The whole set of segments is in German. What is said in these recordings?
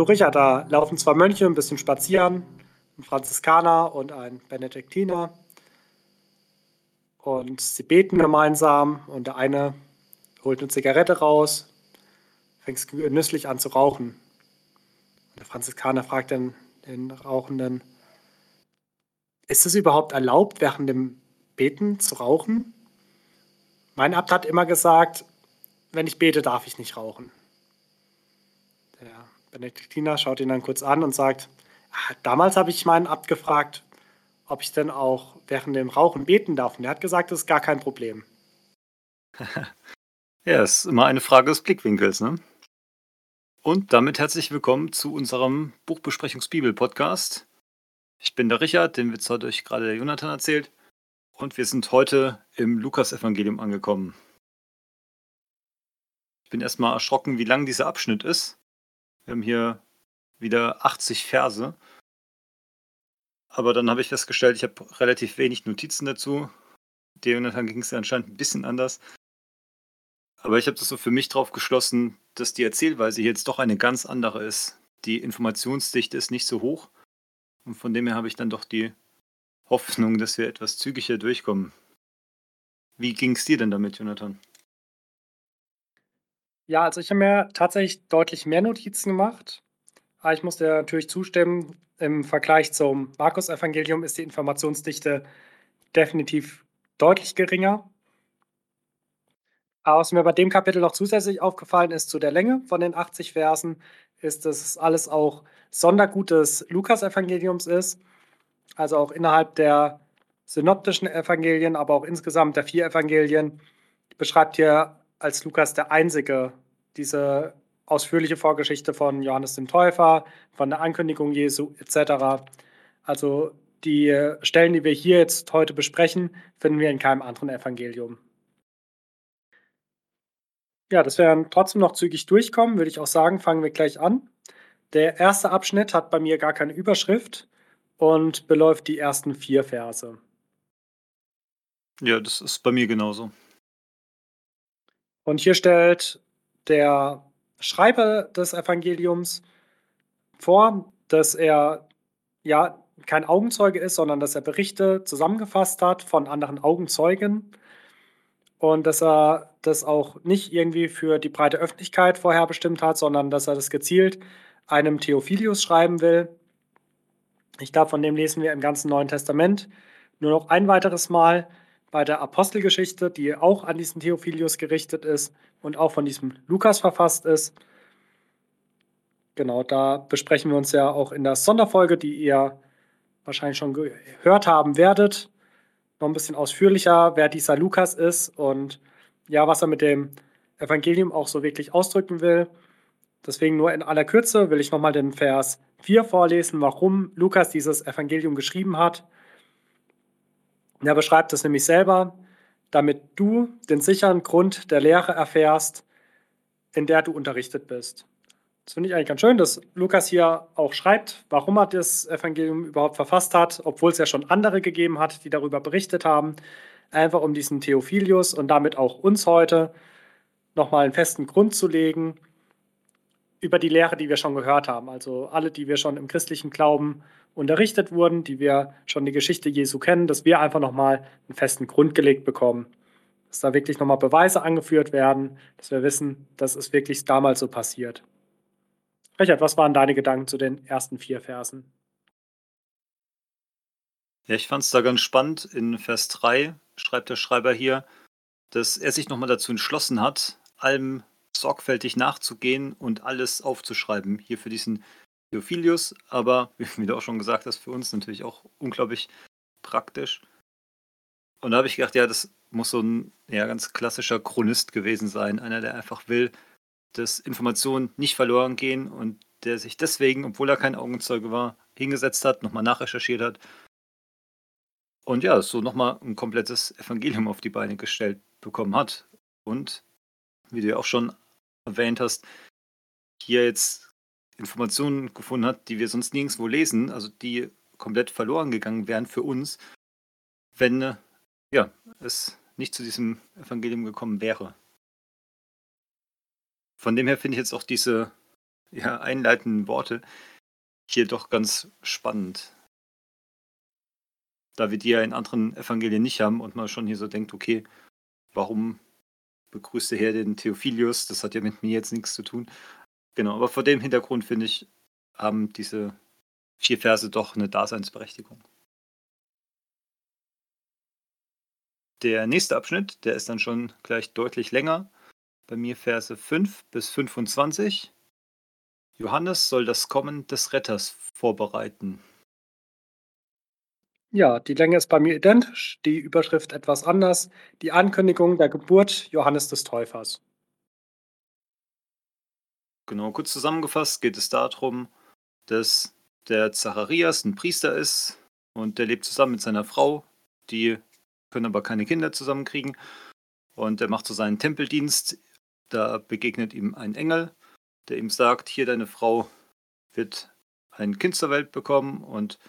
So, Richard, da laufen zwei Mönche ein bisschen spazieren, ein Franziskaner und ein Benediktiner. Und sie beten gemeinsam und der eine holt eine Zigarette raus, fängt genüsslich an zu rauchen. Der Franziskaner fragt dann den Rauchenden, ist es überhaupt erlaubt, während dem Beten zu rauchen? Mein Abt hat immer gesagt, wenn ich bete, darf ich nicht rauchen. Benediktiner schaut ihn dann kurz an und sagt, ah, damals habe ich meinen Abt gefragt, ob ich denn auch während dem Rauchen beten darf. Und er hat gesagt, das ist gar kein Problem. ja, ist immer eine Frage des Blickwinkels, ne? Und damit herzlich willkommen zu unserem Buchbesprechungs-Bibel-Podcast. Ich bin der Richard, den Witz hat euch gerade der Jonathan erzählt. Und wir sind heute im Lukas-Evangelium angekommen. Ich bin erstmal erschrocken, wie lang dieser Abschnitt ist. Wir haben hier wieder 80 Verse. Aber dann habe ich festgestellt, ich habe relativ wenig Notizen dazu. Jonathan ging es anscheinend ein bisschen anders. Aber ich habe das so für mich drauf geschlossen, dass die Erzählweise jetzt doch eine ganz andere ist. Die Informationsdichte ist nicht so hoch. Und von dem her habe ich dann doch die Hoffnung, dass wir etwas zügiger durchkommen. Wie ging es dir denn damit, Jonathan? Ja, also ich habe mir tatsächlich deutlich mehr Notizen gemacht. Aber ich muss dir natürlich zustimmen, im Vergleich zum Markus-Evangelium ist die Informationsdichte definitiv deutlich geringer. Aber was mir bei dem Kapitel noch zusätzlich aufgefallen ist zu der Länge von den 80 Versen, ist, dass es alles auch Sondergut des Lukas-Evangeliums ist. Also auch innerhalb der synoptischen Evangelien, aber auch insgesamt der vier Evangelien, beschreibt hier als Lukas der Einzige diese ausführliche Vorgeschichte von Johannes dem Täufer, von der Ankündigung Jesu etc. Also die Stellen, die wir hier jetzt heute besprechen, finden wir in keinem anderen Evangelium. Ja, dass wir trotzdem noch zügig durchkommen, würde ich auch sagen, fangen wir gleich an. Der erste Abschnitt hat bei mir gar keine Überschrift und beläuft die ersten vier Verse. Ja, das ist bei mir genauso. Und hier stellt der Schreiber des Evangeliums vor, dass er ja kein Augenzeuge ist, sondern dass er Berichte zusammengefasst hat von anderen Augenzeugen. Und dass er das auch nicht irgendwie für die breite Öffentlichkeit vorher bestimmt hat, sondern dass er das gezielt einem Theophilius schreiben will. Ich glaube, von dem lesen wir im ganzen Neuen Testament. Nur noch ein weiteres Mal bei der Apostelgeschichte, die auch an diesen Theophilius gerichtet ist und auch von diesem Lukas verfasst ist. Genau, da besprechen wir uns ja auch in der Sonderfolge, die ihr wahrscheinlich schon gehört haben werdet, noch ein bisschen ausführlicher, wer dieser Lukas ist und ja, was er mit dem Evangelium auch so wirklich ausdrücken will. Deswegen nur in aller Kürze will ich nochmal den Vers 4 vorlesen, warum Lukas dieses Evangelium geschrieben hat. Er beschreibt es nämlich selber, damit du den sicheren Grund der Lehre erfährst, in der du unterrichtet bist. Das finde ich eigentlich ganz schön, dass Lukas hier auch schreibt, warum er das Evangelium überhaupt verfasst hat, obwohl es ja schon andere gegeben hat, die darüber berichtet haben. Einfach um diesen Theophilius und damit auch uns heute nochmal einen festen Grund zu legen über die Lehre, die wir schon gehört haben. Also alle, die wir schon im christlichen Glauben unterrichtet wurden, die wir schon die Geschichte Jesu kennen, dass wir einfach nochmal einen festen Grund gelegt bekommen. Dass da wirklich nochmal Beweise angeführt werden, dass wir wissen, das ist wirklich damals so passiert. Richard, was waren deine Gedanken zu den ersten vier Versen? Ja, ich fand es da ganz spannend. In Vers 3 schreibt der Schreiber hier, dass er sich nochmal dazu entschlossen hat, allem sorgfältig nachzugehen und alles aufzuschreiben. Hier für diesen Theophilius, aber wie du auch schon gesagt hast, für uns natürlich auch unglaublich praktisch. Und da habe ich gedacht, ja, das muss so ein ja, ganz klassischer Chronist gewesen sein. Einer, der einfach will, dass Informationen nicht verloren gehen und der sich deswegen, obwohl er kein Augenzeuge war, hingesetzt hat, nochmal nachrecherchiert hat und ja, so nochmal ein komplettes Evangelium auf die Beine gestellt bekommen hat. Und wie du ja auch schon erwähnt hast, hier jetzt Informationen gefunden hat, die wir sonst nirgendwo lesen, also die komplett verloren gegangen wären für uns, wenn ja, es nicht zu diesem Evangelium gekommen wäre. Von dem her finde ich jetzt auch diese ja, einleitenden Worte hier doch ganz spannend. Da wir die ja in anderen Evangelien nicht haben und man schon hier so denkt, okay, warum begrüßt der Herr den Theophilius? Das hat ja mit mir jetzt nichts zu tun. Genau, aber vor dem Hintergrund finde ich, haben diese vier Verse doch eine Daseinsberechtigung. Der nächste Abschnitt, der ist dann schon gleich deutlich länger. Bei mir Verse 5 bis 25. Johannes soll das Kommen des Retters vorbereiten. Ja, die Länge ist bei mir identisch, die Überschrift etwas anders. Die Ankündigung der Geburt Johannes des Täufers. Genau, kurz zusammengefasst geht es darum, dass der Zacharias ein Priester ist und der lebt zusammen mit seiner Frau, die können aber keine Kinder zusammenkriegen. Und er macht so seinen Tempeldienst. Da begegnet ihm ein Engel, der ihm sagt, hier deine Frau wird ein Kind zur Welt bekommen und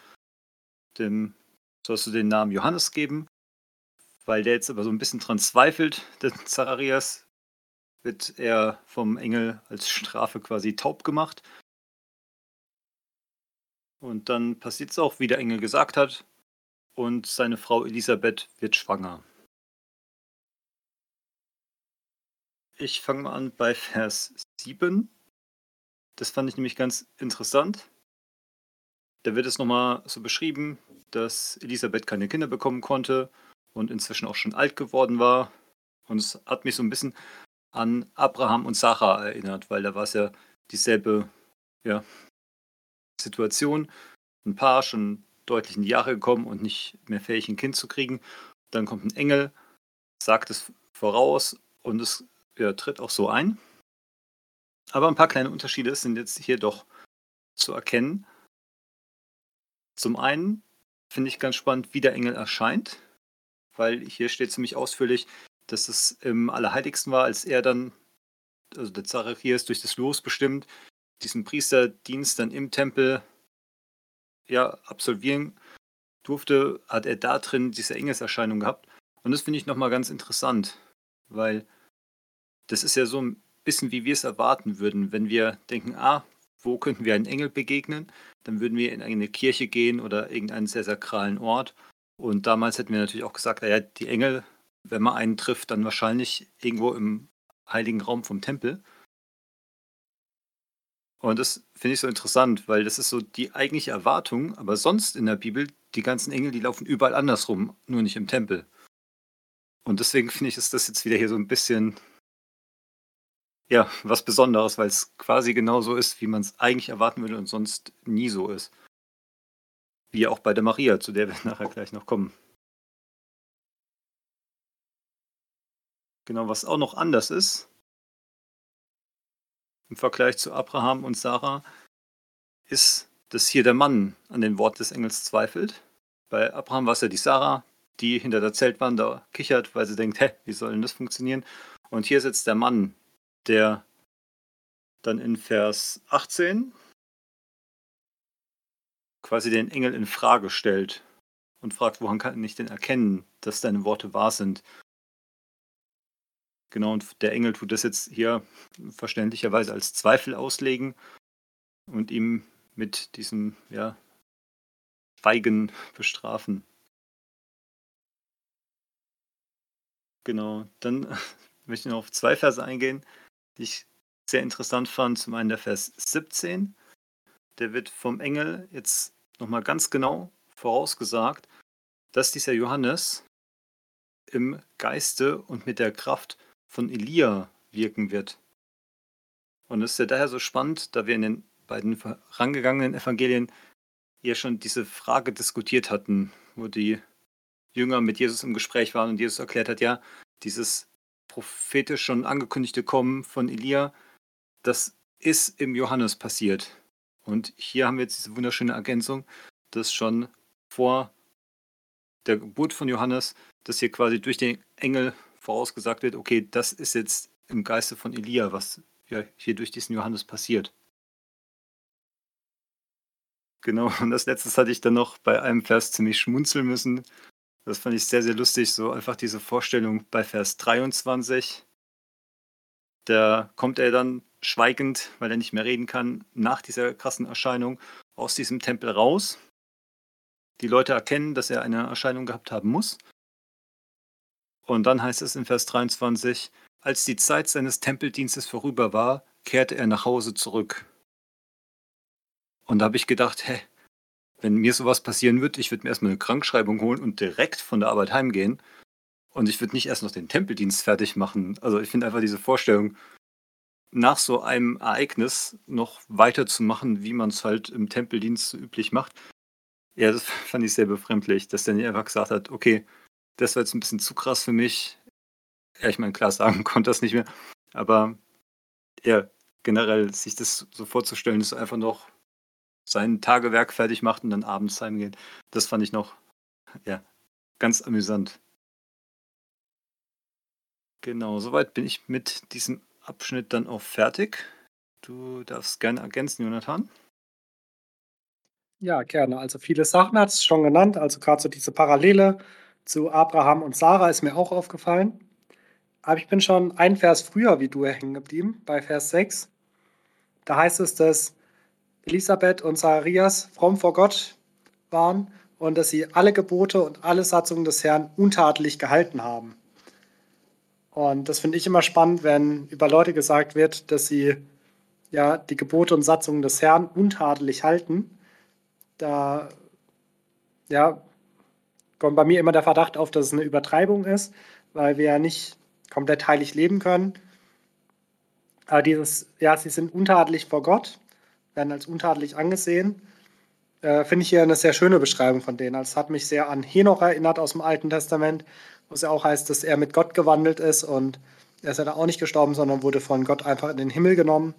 dem sollst du den Namen Johannes geben. Weil der jetzt aber so ein bisschen dran zweifelt, der Zacharias, wird er vom Engel als Strafe quasi taub gemacht. Und dann passiert es auch, wie der Engel gesagt hat und seine Frau Elisabeth wird schwanger. Ich fange mal an bei Vers 7. Das fand ich nämlich ganz interessant. Da wird es nochmal so beschrieben, dass Elisabeth keine Kinder bekommen konnte und inzwischen auch schon alt geworden war. Und es hat mich so ein bisschen an Abraham und Sarah erinnert, weil da war es ja dieselbe ja, Situation. Ein Paar schon deutlich in die Jahre gekommen und nicht mehr fähig, ein Kind zu kriegen. Dann kommt ein Engel, sagt es voraus und es ja, tritt auch so ein. Aber ein paar kleine Unterschiede sind jetzt hier doch zu erkennen. Zum einen finde ich ganz spannend, wie der Engel erscheint, weil hier steht ziemlich ausführlich, dass es im Allerheiligsten war, als er dann, also der Zacharias durch das Los bestimmt, diesen Priesterdienst dann im Tempel ja, absolvieren durfte, hat er da drin diese Engelserscheinung gehabt. Und das finde ich nochmal ganz interessant, weil das ist ja so ein bisschen, wie wir es erwarten würden, wenn wir denken, ah, wo könnten wir einen Engel begegnen? Dann würden wir in eine Kirche gehen oder irgendeinen sehr sakralen Ort. Und damals hätten wir natürlich auch gesagt, naja, die Engel, wenn man einen trifft, dann wahrscheinlich irgendwo im heiligen Raum vom Tempel. Und das finde ich so interessant, weil das ist so die eigentliche Erwartung, aber sonst in der Bibel, die ganzen Engel, die laufen überall andersrum, nur nicht im Tempel. Und deswegen finde ich, ist das jetzt wieder hier so ein bisschen, ja, was Besonderes, weil es quasi genau so ist, wie man es eigentlich erwarten würde und sonst nie so ist. Wie auch bei der Maria, zu der wir nachher gleich noch kommen. Genau, was auch noch anders ist, im Vergleich zu Abraham und Sarah ist, dass hier der Mann an den Wort des Engels zweifelt. Bei Abraham war es ja die Sarah, die hinter der Zeltwand da kichert, weil sie denkt, hä, wie soll denn das funktionieren? Und hier sitzt der Mann, der dann in Vers 18 quasi den Engel in Frage stellt und fragt, woran kann ich denn erkennen, dass deine Worte wahr sind? Genau, und der Engel tut das jetzt hier verständlicherweise als Zweifel auslegen und ihm mit diesem, ja, Schweigen bestrafen. Genau, dann möchte ich noch auf zwei Verse eingehen, die ich sehr interessant fand. Zum einen der Vers 17, der wird vom Engel jetzt nochmal ganz genau vorausgesagt, dass dieser Johannes im Geiste und mit der Kraft von Elia wirken wird. Und es ist ja daher so spannend, da wir in den beiden vorangegangenen Evangelien ja schon diese Frage diskutiert hatten, wo die Jünger mit Jesus im Gespräch waren und Jesus erklärt hat, ja, dieses prophetisch schon angekündigte Kommen von Elia, das ist im Johannes passiert. Und hier haben wir jetzt diese wunderschöne Ergänzung, dass schon vor der Geburt von Johannes, dass hier quasi durch den Engel vorausgesagt wird, okay, das ist jetzt im Geiste von Elia, was ja hier durch diesen Johannes passiert. Genau, und das letzte hatte ich dann noch bei einem Vers ziemlich schmunzeln müssen. Das fand ich sehr, sehr lustig, so einfach diese Vorstellung bei Vers 23. Da kommt er dann schweigend, weil er nicht mehr reden kann, nach dieser krassen Erscheinung aus diesem Tempel raus. Die Leute erkennen, dass er eine Erscheinung gehabt haben muss. Und dann heißt es in Vers 23, als die Zeit seines Tempeldienstes vorüber war, kehrte er nach Hause zurück. Und da habe ich gedacht, hä, wenn mir sowas passieren wird, ich würde mir erstmal eine Krankschreibung holen und direkt von der Arbeit heimgehen. Und ich würde nicht erst noch den Tempeldienst fertig machen. Also ich finde einfach diese Vorstellung, nach so einem Ereignis noch weiterzumachen, wie man es halt im Tempeldienst so üblich macht. Ja, das fand ich sehr befremdlich, dass der einfach gesagt hat, okay, das war jetzt ein bisschen zu krass für mich. Ja, ich meine, klar, sagen konnte das nicht mehr. Aber ja, generell sich das so vorzustellen, er einfach noch sein Tagewerk fertig macht und dann abends heimgeht, das fand ich noch, ja, ganz amüsant. Genau, soweit bin ich mit diesem Abschnitt dann auch fertig. Du darfst gerne ergänzen, Jonathan. Ja, gerne. Also viele Sachen hat es schon genannt. Also gerade so diese Parallele zu Abraham und Sarah ist mir auch aufgefallen. Aber ich bin schon ein Vers früher wie du hängen geblieben, bei Vers 6. Da heißt es, dass Elisabeth und Zacharias fromm vor Gott waren und dass sie alle Gebote und alle Satzungen des Herrn untadelig gehalten haben. Und das finde ich immer spannend, wenn über Leute gesagt wird, dass sie ja die Gebote und Satzungen des Herrn untadelig halten. Da ja, kommt bei mir immer der Verdacht auf, dass es eine Übertreibung ist, weil wir ja nicht komplett heilig leben können. Aber dieses, ja, sie sind untadelig vor Gott, werden als untadelig angesehen. Äh, Finde ich hier eine sehr schöne Beschreibung von denen. Also es hat mich sehr an Henoch erinnert aus dem Alten Testament, wo es ja auch heißt, dass er mit Gott gewandelt ist und er ist ja da auch nicht gestorben, sondern wurde von Gott einfach in den Himmel genommen.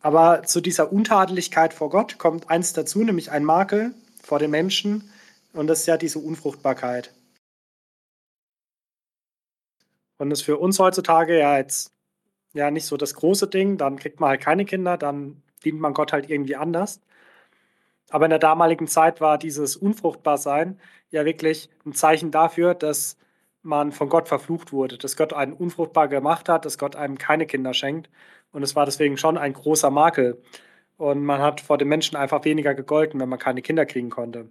Aber zu dieser Untadeligkeit vor Gott kommt eins dazu, nämlich ein Makel vor den Menschen, und das ist ja diese Unfruchtbarkeit. Und das ist für uns heutzutage ja jetzt ja nicht so das große Ding. Dann kriegt man halt keine Kinder, dann dient man Gott halt irgendwie anders. Aber in der damaligen Zeit war dieses Unfruchtbarsein ja wirklich ein Zeichen dafür, dass man von Gott verflucht wurde, dass Gott einen unfruchtbar gemacht hat, dass Gott einem keine Kinder schenkt. Und es war deswegen schon ein großer Makel. Und man hat vor den Menschen einfach weniger gegolten, wenn man keine Kinder kriegen konnte.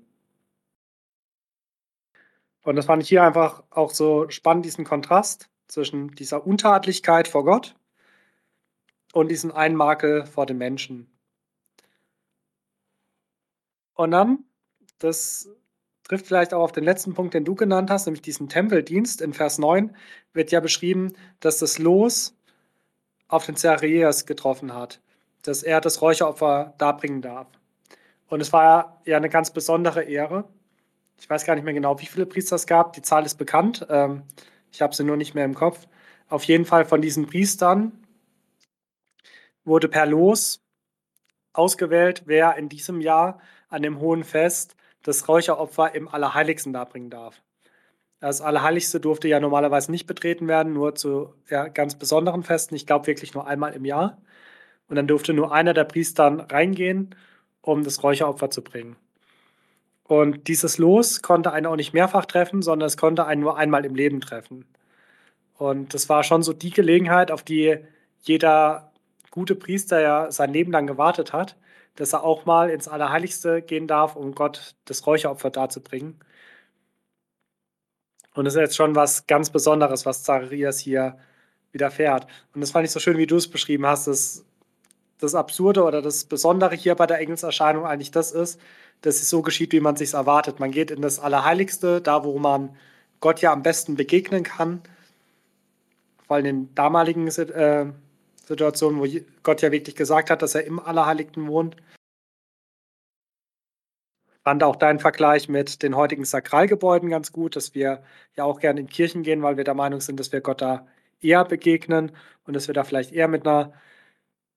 Und das fand ich hier einfach auch so spannend, diesen Kontrast zwischen dieser Untatlichkeit vor Gott und diesen einen Makel vor den Menschen. Und dann, das trifft vielleicht auch auf den letzten Punkt, den du genannt hast, nämlich diesen Tempeldienst. In Vers 9 wird ja beschrieben, dass das Los auf den Zacharias getroffen hat, dass er das Räucheropfer darbringen darf. Und es war ja eine ganz besondere Ehre. Ich weiß gar nicht mehr genau, wie viele Priester es gab. Die Zahl ist bekannt. Ähm, ich habe sie nur nicht mehr im Kopf. Auf jeden Fall von diesen Priestern wurde per Los ausgewählt, wer in diesem Jahr an dem hohen Fest das Räucheropfer im Allerheiligsten darbringen darf. Das Allerheiligste durfte ja normalerweise nicht betreten werden, nur zu ja, ganz besonderen Festen. Ich glaube wirklich nur einmal im Jahr. Und dann durfte nur einer der Priester reingehen, um das Räucheropfer zu bringen. Und dieses Los konnte einen auch nicht mehrfach treffen, sondern es konnte einen nur einmal im Leben treffen. Und das war schon so die Gelegenheit, auf die jeder gute Priester ja sein Leben lang gewartet hat, dass er auch mal ins Allerheiligste gehen darf, um Gott das Räucheropfer darzubringen. Und das ist jetzt schon was ganz Besonderes, was Zacharias hier widerfährt. Und das fand ich so schön, wie du es beschrieben hast, dass das Absurde oder das Besondere hier bei der Engelserscheinung eigentlich das ist, dass es so geschieht, wie man sich erwartet. Man geht in das Allerheiligste, da wo man Gott ja am besten begegnen kann. Vor allem in damaligen äh, Situationen, wo Gott ja wirklich gesagt hat, dass er im Allerheiligsten wohnt. Fand auch deinen Vergleich mit den heutigen Sakralgebäuden ganz gut, dass wir ja auch gerne in Kirchen gehen, weil wir der Meinung sind, dass wir Gott da eher begegnen und dass wir da vielleicht eher mit einer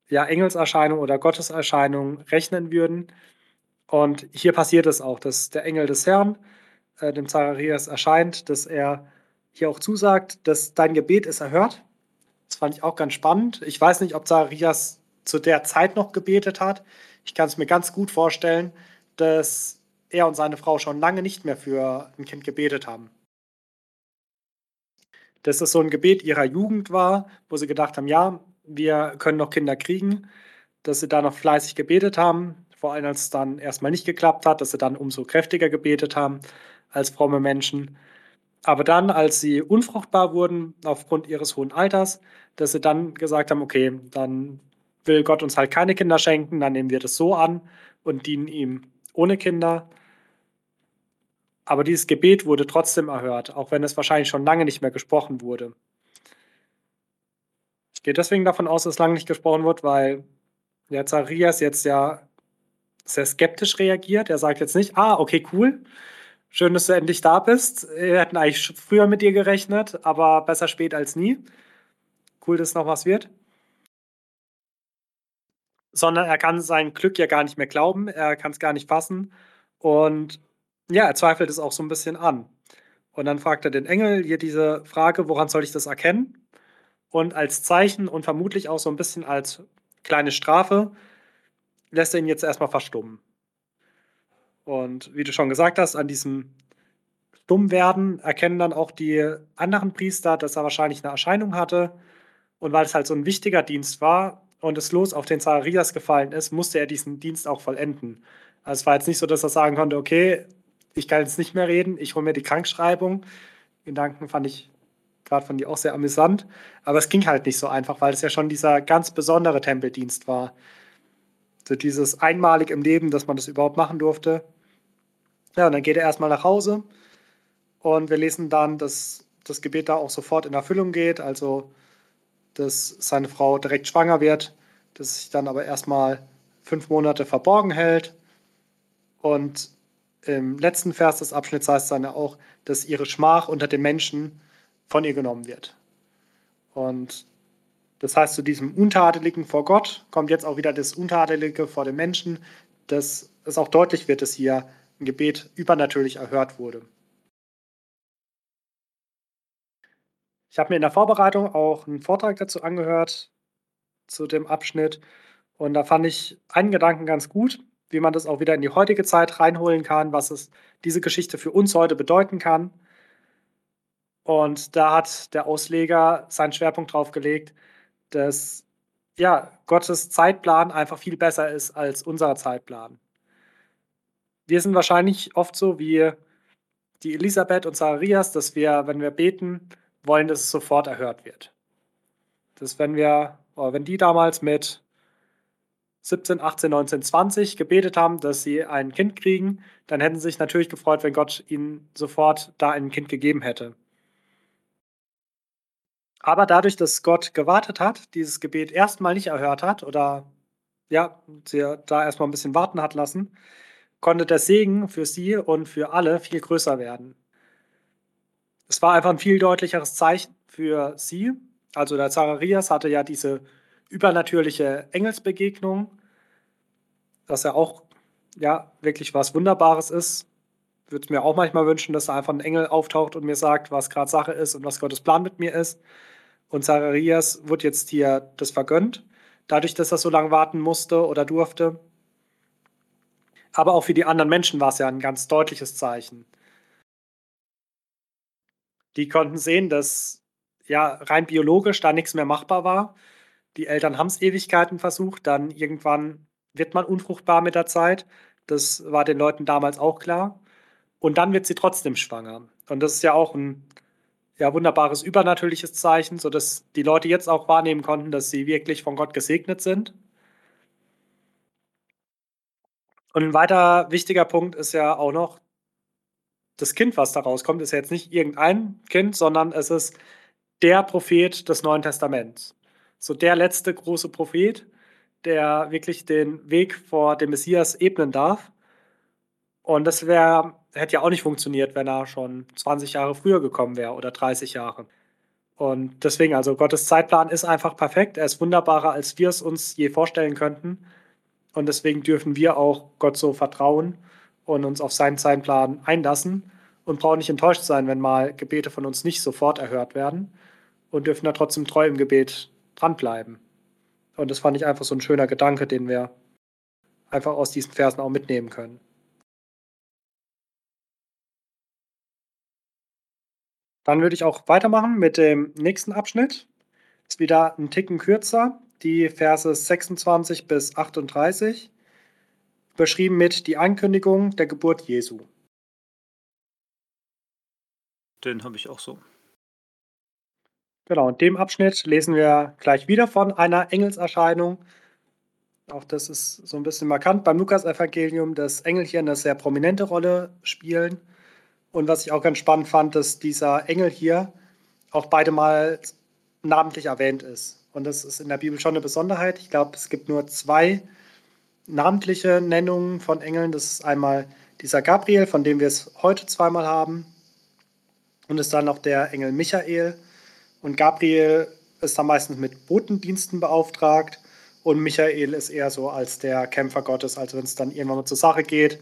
ja, Engelserscheinung oder Gotteserscheinung rechnen würden. Und hier passiert es auch, dass der Engel des Herrn äh, dem Zacharias erscheint, dass er hier auch zusagt, dass dein Gebet ist erhört. Das fand ich auch ganz spannend. Ich weiß nicht, ob Zacharias zu der Zeit noch gebetet hat. Ich kann es mir ganz gut vorstellen, dass er und seine Frau schon lange nicht mehr für ein Kind gebetet haben. Dass es so ein Gebet ihrer Jugend war, wo sie gedacht haben, ja, wir können noch Kinder kriegen, dass sie da noch fleißig gebetet haben, vor allem als es dann erstmal nicht geklappt hat, dass sie dann umso kräftiger gebetet haben als fromme Menschen. Aber dann, als sie unfruchtbar wurden aufgrund ihres hohen Alters, dass sie dann gesagt haben, okay, dann will Gott uns halt keine Kinder schenken, dann nehmen wir das so an und dienen ihm ohne Kinder. Aber dieses Gebet wurde trotzdem erhört, auch wenn es wahrscheinlich schon lange nicht mehr gesprochen wurde. Ich gehe deswegen davon aus, dass lange nicht gesprochen wird, weil der Zacharias jetzt ja sehr skeptisch reagiert. Er sagt jetzt nicht, ah, okay, cool, schön, dass du endlich da bist. Wir hätten eigentlich früher mit dir gerechnet, aber besser spät als nie. Cool, dass noch was wird. Sondern er kann sein Glück ja gar nicht mehr glauben, er kann es gar nicht fassen und ja, er zweifelt es auch so ein bisschen an. Und dann fragt er den Engel hier diese Frage, woran soll ich das erkennen? Und als Zeichen und vermutlich auch so ein bisschen als kleine Strafe lässt er ihn jetzt erstmal verstummen. Und wie du schon gesagt hast, an diesem Stummwerden erkennen dann auch die anderen Priester, dass er wahrscheinlich eine Erscheinung hatte. Und weil es halt so ein wichtiger Dienst war und es los auf den Zacharias gefallen ist, musste er diesen Dienst auch vollenden. Also es war jetzt nicht so, dass er sagen konnte, okay, ich kann jetzt nicht mehr reden, ich hole mir die Krankschreibung. Gedanken fand ich gerade von dir auch sehr amüsant. Aber es ging halt nicht so einfach, weil es ja schon dieser ganz besondere Tempeldienst war. So dieses einmalig im Leben, dass man das überhaupt machen durfte. Ja, und dann geht er erstmal nach Hause und wir lesen dann, dass das Gebet da auch sofort in Erfüllung geht, also dass seine Frau direkt schwanger wird, dass sich dann aber erstmal fünf Monate verborgen hält. Und im letzten Vers des Abschnitts heißt es dann auch, dass ihre Schmach unter den Menschen von ihr genommen wird. Und das heißt, zu diesem Untadeligen vor Gott kommt jetzt auch wieder das Untadelige vor den Menschen, dass es auch deutlich wird, dass hier ein Gebet übernatürlich erhört wurde. Ich habe mir in der Vorbereitung auch einen Vortrag dazu angehört, zu dem Abschnitt. Und da fand ich einen Gedanken ganz gut, wie man das auch wieder in die heutige Zeit reinholen kann, was es diese Geschichte für uns heute bedeuten kann. Und da hat der Ausleger seinen Schwerpunkt drauf gelegt, dass ja, Gottes Zeitplan einfach viel besser ist als unser Zeitplan. Wir sind wahrscheinlich oft so wie die Elisabeth und Zacharias, dass wir, wenn wir beten, wollen, dass es sofort erhört wird. Dass wenn wir, wenn die damals mit 17, 18, 19, 20 gebetet haben, dass sie ein Kind kriegen, dann hätten sie sich natürlich gefreut, wenn Gott ihnen sofort da ein Kind gegeben hätte. Aber dadurch, dass Gott gewartet hat, dieses Gebet erstmal nicht erhört hat oder ja, sie da erstmal ein bisschen warten hat lassen, konnte der Segen für sie und für alle viel größer werden. Es war einfach ein viel deutlicheres Zeichen für sie. Also der Zacharias hatte ja diese übernatürliche Engelsbegegnung, dass er auch ja wirklich was Wunderbares ist. Würde es mir auch manchmal wünschen, dass da einfach ein Engel auftaucht und mir sagt, was gerade Sache ist und was Gottes Plan mit mir ist. Und Zacharias wird jetzt hier das vergönnt, dadurch, dass er so lange warten musste oder durfte. Aber auch für die anderen Menschen war es ja ein ganz deutliches Zeichen. Die konnten sehen, dass ja rein biologisch da nichts mehr machbar war. Die Eltern haben es Ewigkeiten versucht, dann irgendwann wird man unfruchtbar mit der Zeit. Das war den Leuten damals auch klar. Und dann wird sie trotzdem schwanger. Und das ist ja auch ein ja, wunderbares übernatürliches Zeichen, sodass die Leute jetzt auch wahrnehmen konnten, dass sie wirklich von Gott gesegnet sind. Und ein weiter wichtiger Punkt ist ja auch noch, das Kind, was da rauskommt, ist ja jetzt nicht irgendein Kind, sondern es ist der Prophet des Neuen Testaments. So der letzte große Prophet, der wirklich den Weg vor dem Messias ebnen darf. Und das wäre hätte ja auch nicht funktioniert, wenn er schon 20 Jahre früher gekommen wäre oder 30 Jahre. Und deswegen, also Gottes Zeitplan ist einfach perfekt. Er ist wunderbarer, als wir es uns je vorstellen könnten. Und deswegen dürfen wir auch Gott so vertrauen und uns auf seinen Zeitplan einlassen und brauchen nicht enttäuscht sein, wenn mal Gebete von uns nicht sofort erhört werden und dürfen da trotzdem treu im Gebet dranbleiben. Und das fand ich einfach so ein schöner Gedanke, den wir einfach aus diesen Versen auch mitnehmen können. Dann würde ich auch weitermachen mit dem nächsten Abschnitt. Ist wieder ein Ticken kürzer. Die Verse 26 bis 38, beschrieben mit die Ankündigung der Geburt Jesu. Den habe ich auch so. Genau, in dem Abschnitt lesen wir gleich wieder von einer Engelserscheinung. Auch das ist so ein bisschen markant beim Lukas-Evangelium, dass Engel hier eine sehr prominente Rolle spielen. Und was ich auch ganz spannend fand, dass dieser Engel hier auch beide Mal namentlich erwähnt ist. Und das ist in der Bibel schon eine Besonderheit. Ich glaube, es gibt nur zwei namentliche Nennungen von Engeln. Das ist einmal dieser Gabriel, von dem wir es heute zweimal haben. Und es ist dann noch der Engel Michael. Und Gabriel ist dann meistens mit Botendiensten beauftragt. Und Michael ist eher so als der Kämpfer Gottes. Also wenn es dann irgendwann mal zur Sache geht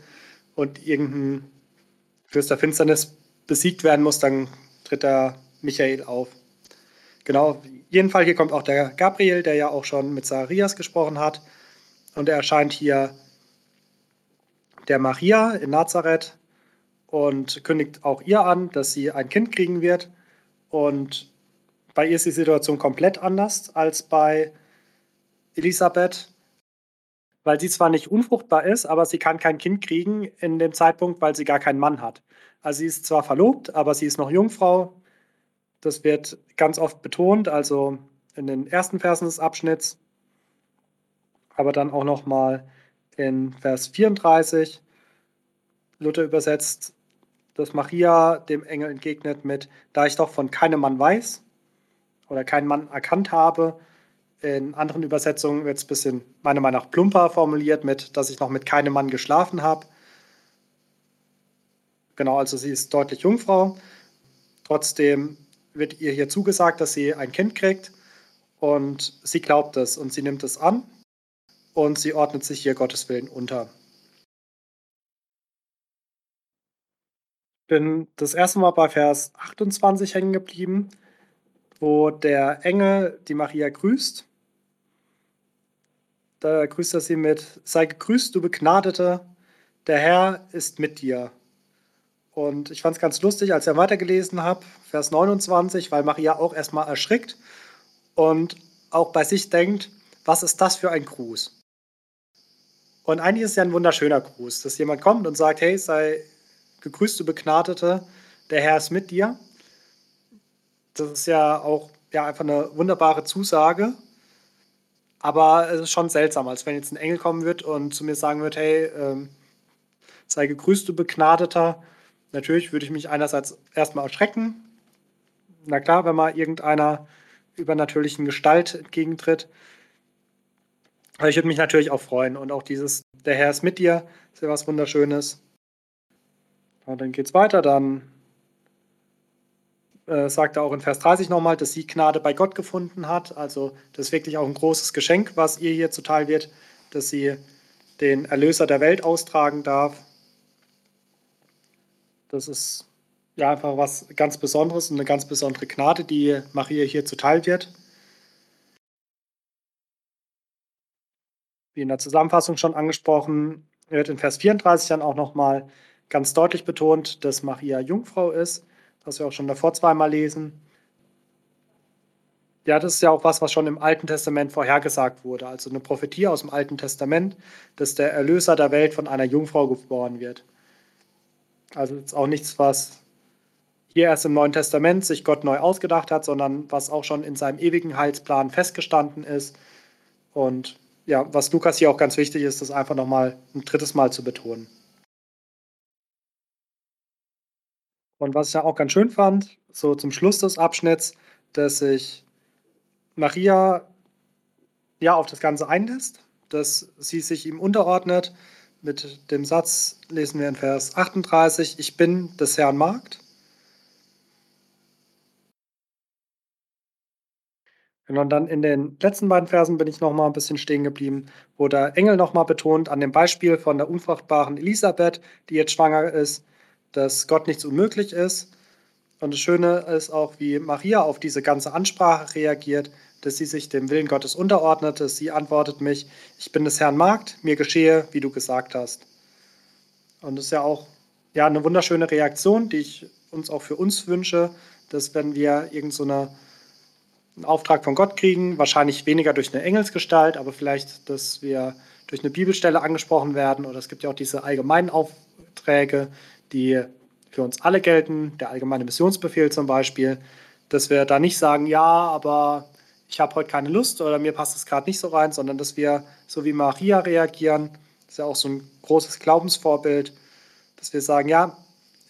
und irgendein Fürst der Finsternis besiegt werden muss, dann tritt der Michael auf. Genau, jeden Fall hier kommt auch der Gabriel, der ja auch schon mit Zacharias gesprochen hat. Und er erscheint hier der Maria in Nazareth und kündigt auch ihr an, dass sie ein Kind kriegen wird. Und bei ihr ist die Situation komplett anders als bei Elisabeth, weil sie zwar nicht unfruchtbar ist, aber sie kann kein Kind kriegen in dem Zeitpunkt, weil sie gar keinen Mann hat. Also sie ist zwar verlobt, aber sie ist noch Jungfrau. Das wird ganz oft betont, also in den ersten Versen des Abschnitts aber dann auch nochmal in Vers 34. Luther übersetzt, dass Maria dem Engel entgegnet mit, da ich doch von keinem Mann weiß oder keinen Mann erkannt habe. In anderen Übersetzungen wird es ein bisschen, meiner Meinung nach, plumper formuliert mit, dass ich noch mit keinem Mann geschlafen habe. Genau, also sie ist deutlich Jungfrau. Trotzdem wird ihr hier zugesagt, dass sie ein Kind kriegt und sie glaubt es und sie nimmt es an und sie ordnet sich hier Gottes Willen unter. Bin das erste Mal bei Vers 28 hängen geblieben, wo der Engel die Maria grüßt. Da grüßt er sie mit: Sei gegrüßt, du Begnadete, der Herr ist mit dir. Und ich fand es ganz lustig, als ich weitergelesen habe, Vers 29, weil Maria auch erstmal erschrickt und auch bei sich denkt, was ist das für ein Gruß? Und eigentlich ist es ja ein wunderschöner Gruß, dass jemand kommt und sagt, hey, sei gegrüßt, du Begnadete, der Herr ist mit dir. Das ist ja auch ja, einfach eine wunderbare Zusage. Aber es ist schon seltsam, als wenn jetzt ein Engel kommen wird und zu mir sagen wird, hey, ähm, sei gegrüßt, du Begnadeter. Natürlich würde ich mich einerseits erstmal erschrecken. Na klar, wenn mal irgendeiner übernatürlichen Gestalt entgegentritt. Aber ich würde mich natürlich auch freuen. Und auch dieses, der Herr ist mit dir, ist ja was Wunderschönes. Und dann geht es weiter. Dann äh, sagt er auch in Vers 30 nochmal, dass sie Gnade bei Gott gefunden hat. Also das ist wirklich auch ein großes Geschenk, was ihr hier zuteil wird, dass sie den Erlöser der Welt austragen darf. Das ist ja einfach was ganz Besonderes und eine ganz besondere Gnade, die Maria hier zuteil wird. wie in der Zusammenfassung schon angesprochen, wird in Vers 34 dann auch nochmal ganz deutlich betont, dass Maria Jungfrau ist, was wir auch schon davor zweimal lesen. Ja, das ist ja auch was, was schon im Alten Testament vorhergesagt wurde. Also eine Prophetie aus dem Alten Testament, dass der Erlöser der Welt von einer Jungfrau geboren wird. Also ist auch nichts, was hier erst im Neuen Testament sich Gott neu ausgedacht hat, sondern was auch schon in seinem ewigen Heilsplan festgestanden ist. Und ja, was Lukas hier auch ganz wichtig ist, das einfach nochmal ein drittes Mal zu betonen. Und was ich ja auch ganz schön fand, so zum Schluss des Abschnitts, dass sich Maria ja auf das Ganze einlässt, dass sie sich ihm unterordnet. Mit dem Satz lesen wir in Vers 38, ich bin des Herrn Magd. Und dann in den letzten beiden Versen bin ich noch mal ein bisschen stehen geblieben, wo der Engel noch mal betont an dem Beispiel von der unfruchtbaren Elisabeth, die jetzt schwanger ist, dass Gott nichts unmöglich ist. Und das Schöne ist auch, wie Maria auf diese ganze Ansprache reagiert, dass sie sich dem Willen Gottes unterordnet. Dass sie antwortet mich, ich bin des Herrn Magd, mir geschehe, wie du gesagt hast. Und das ist ja auch ja, eine wunderschöne Reaktion, die ich uns auch für uns wünsche, dass wenn wir irgendeine so einen Auftrag von Gott kriegen, wahrscheinlich weniger durch eine Engelsgestalt, aber vielleicht, dass wir durch eine Bibelstelle angesprochen werden. Oder es gibt ja auch diese allgemeinen Aufträge, die für uns alle gelten, der allgemeine Missionsbefehl zum Beispiel, dass wir da nicht sagen, ja, aber ich habe heute keine Lust oder mir passt es gerade nicht so rein, sondern dass wir so wie Maria reagieren, das ist ja auch so ein großes Glaubensvorbild, dass wir sagen, ja,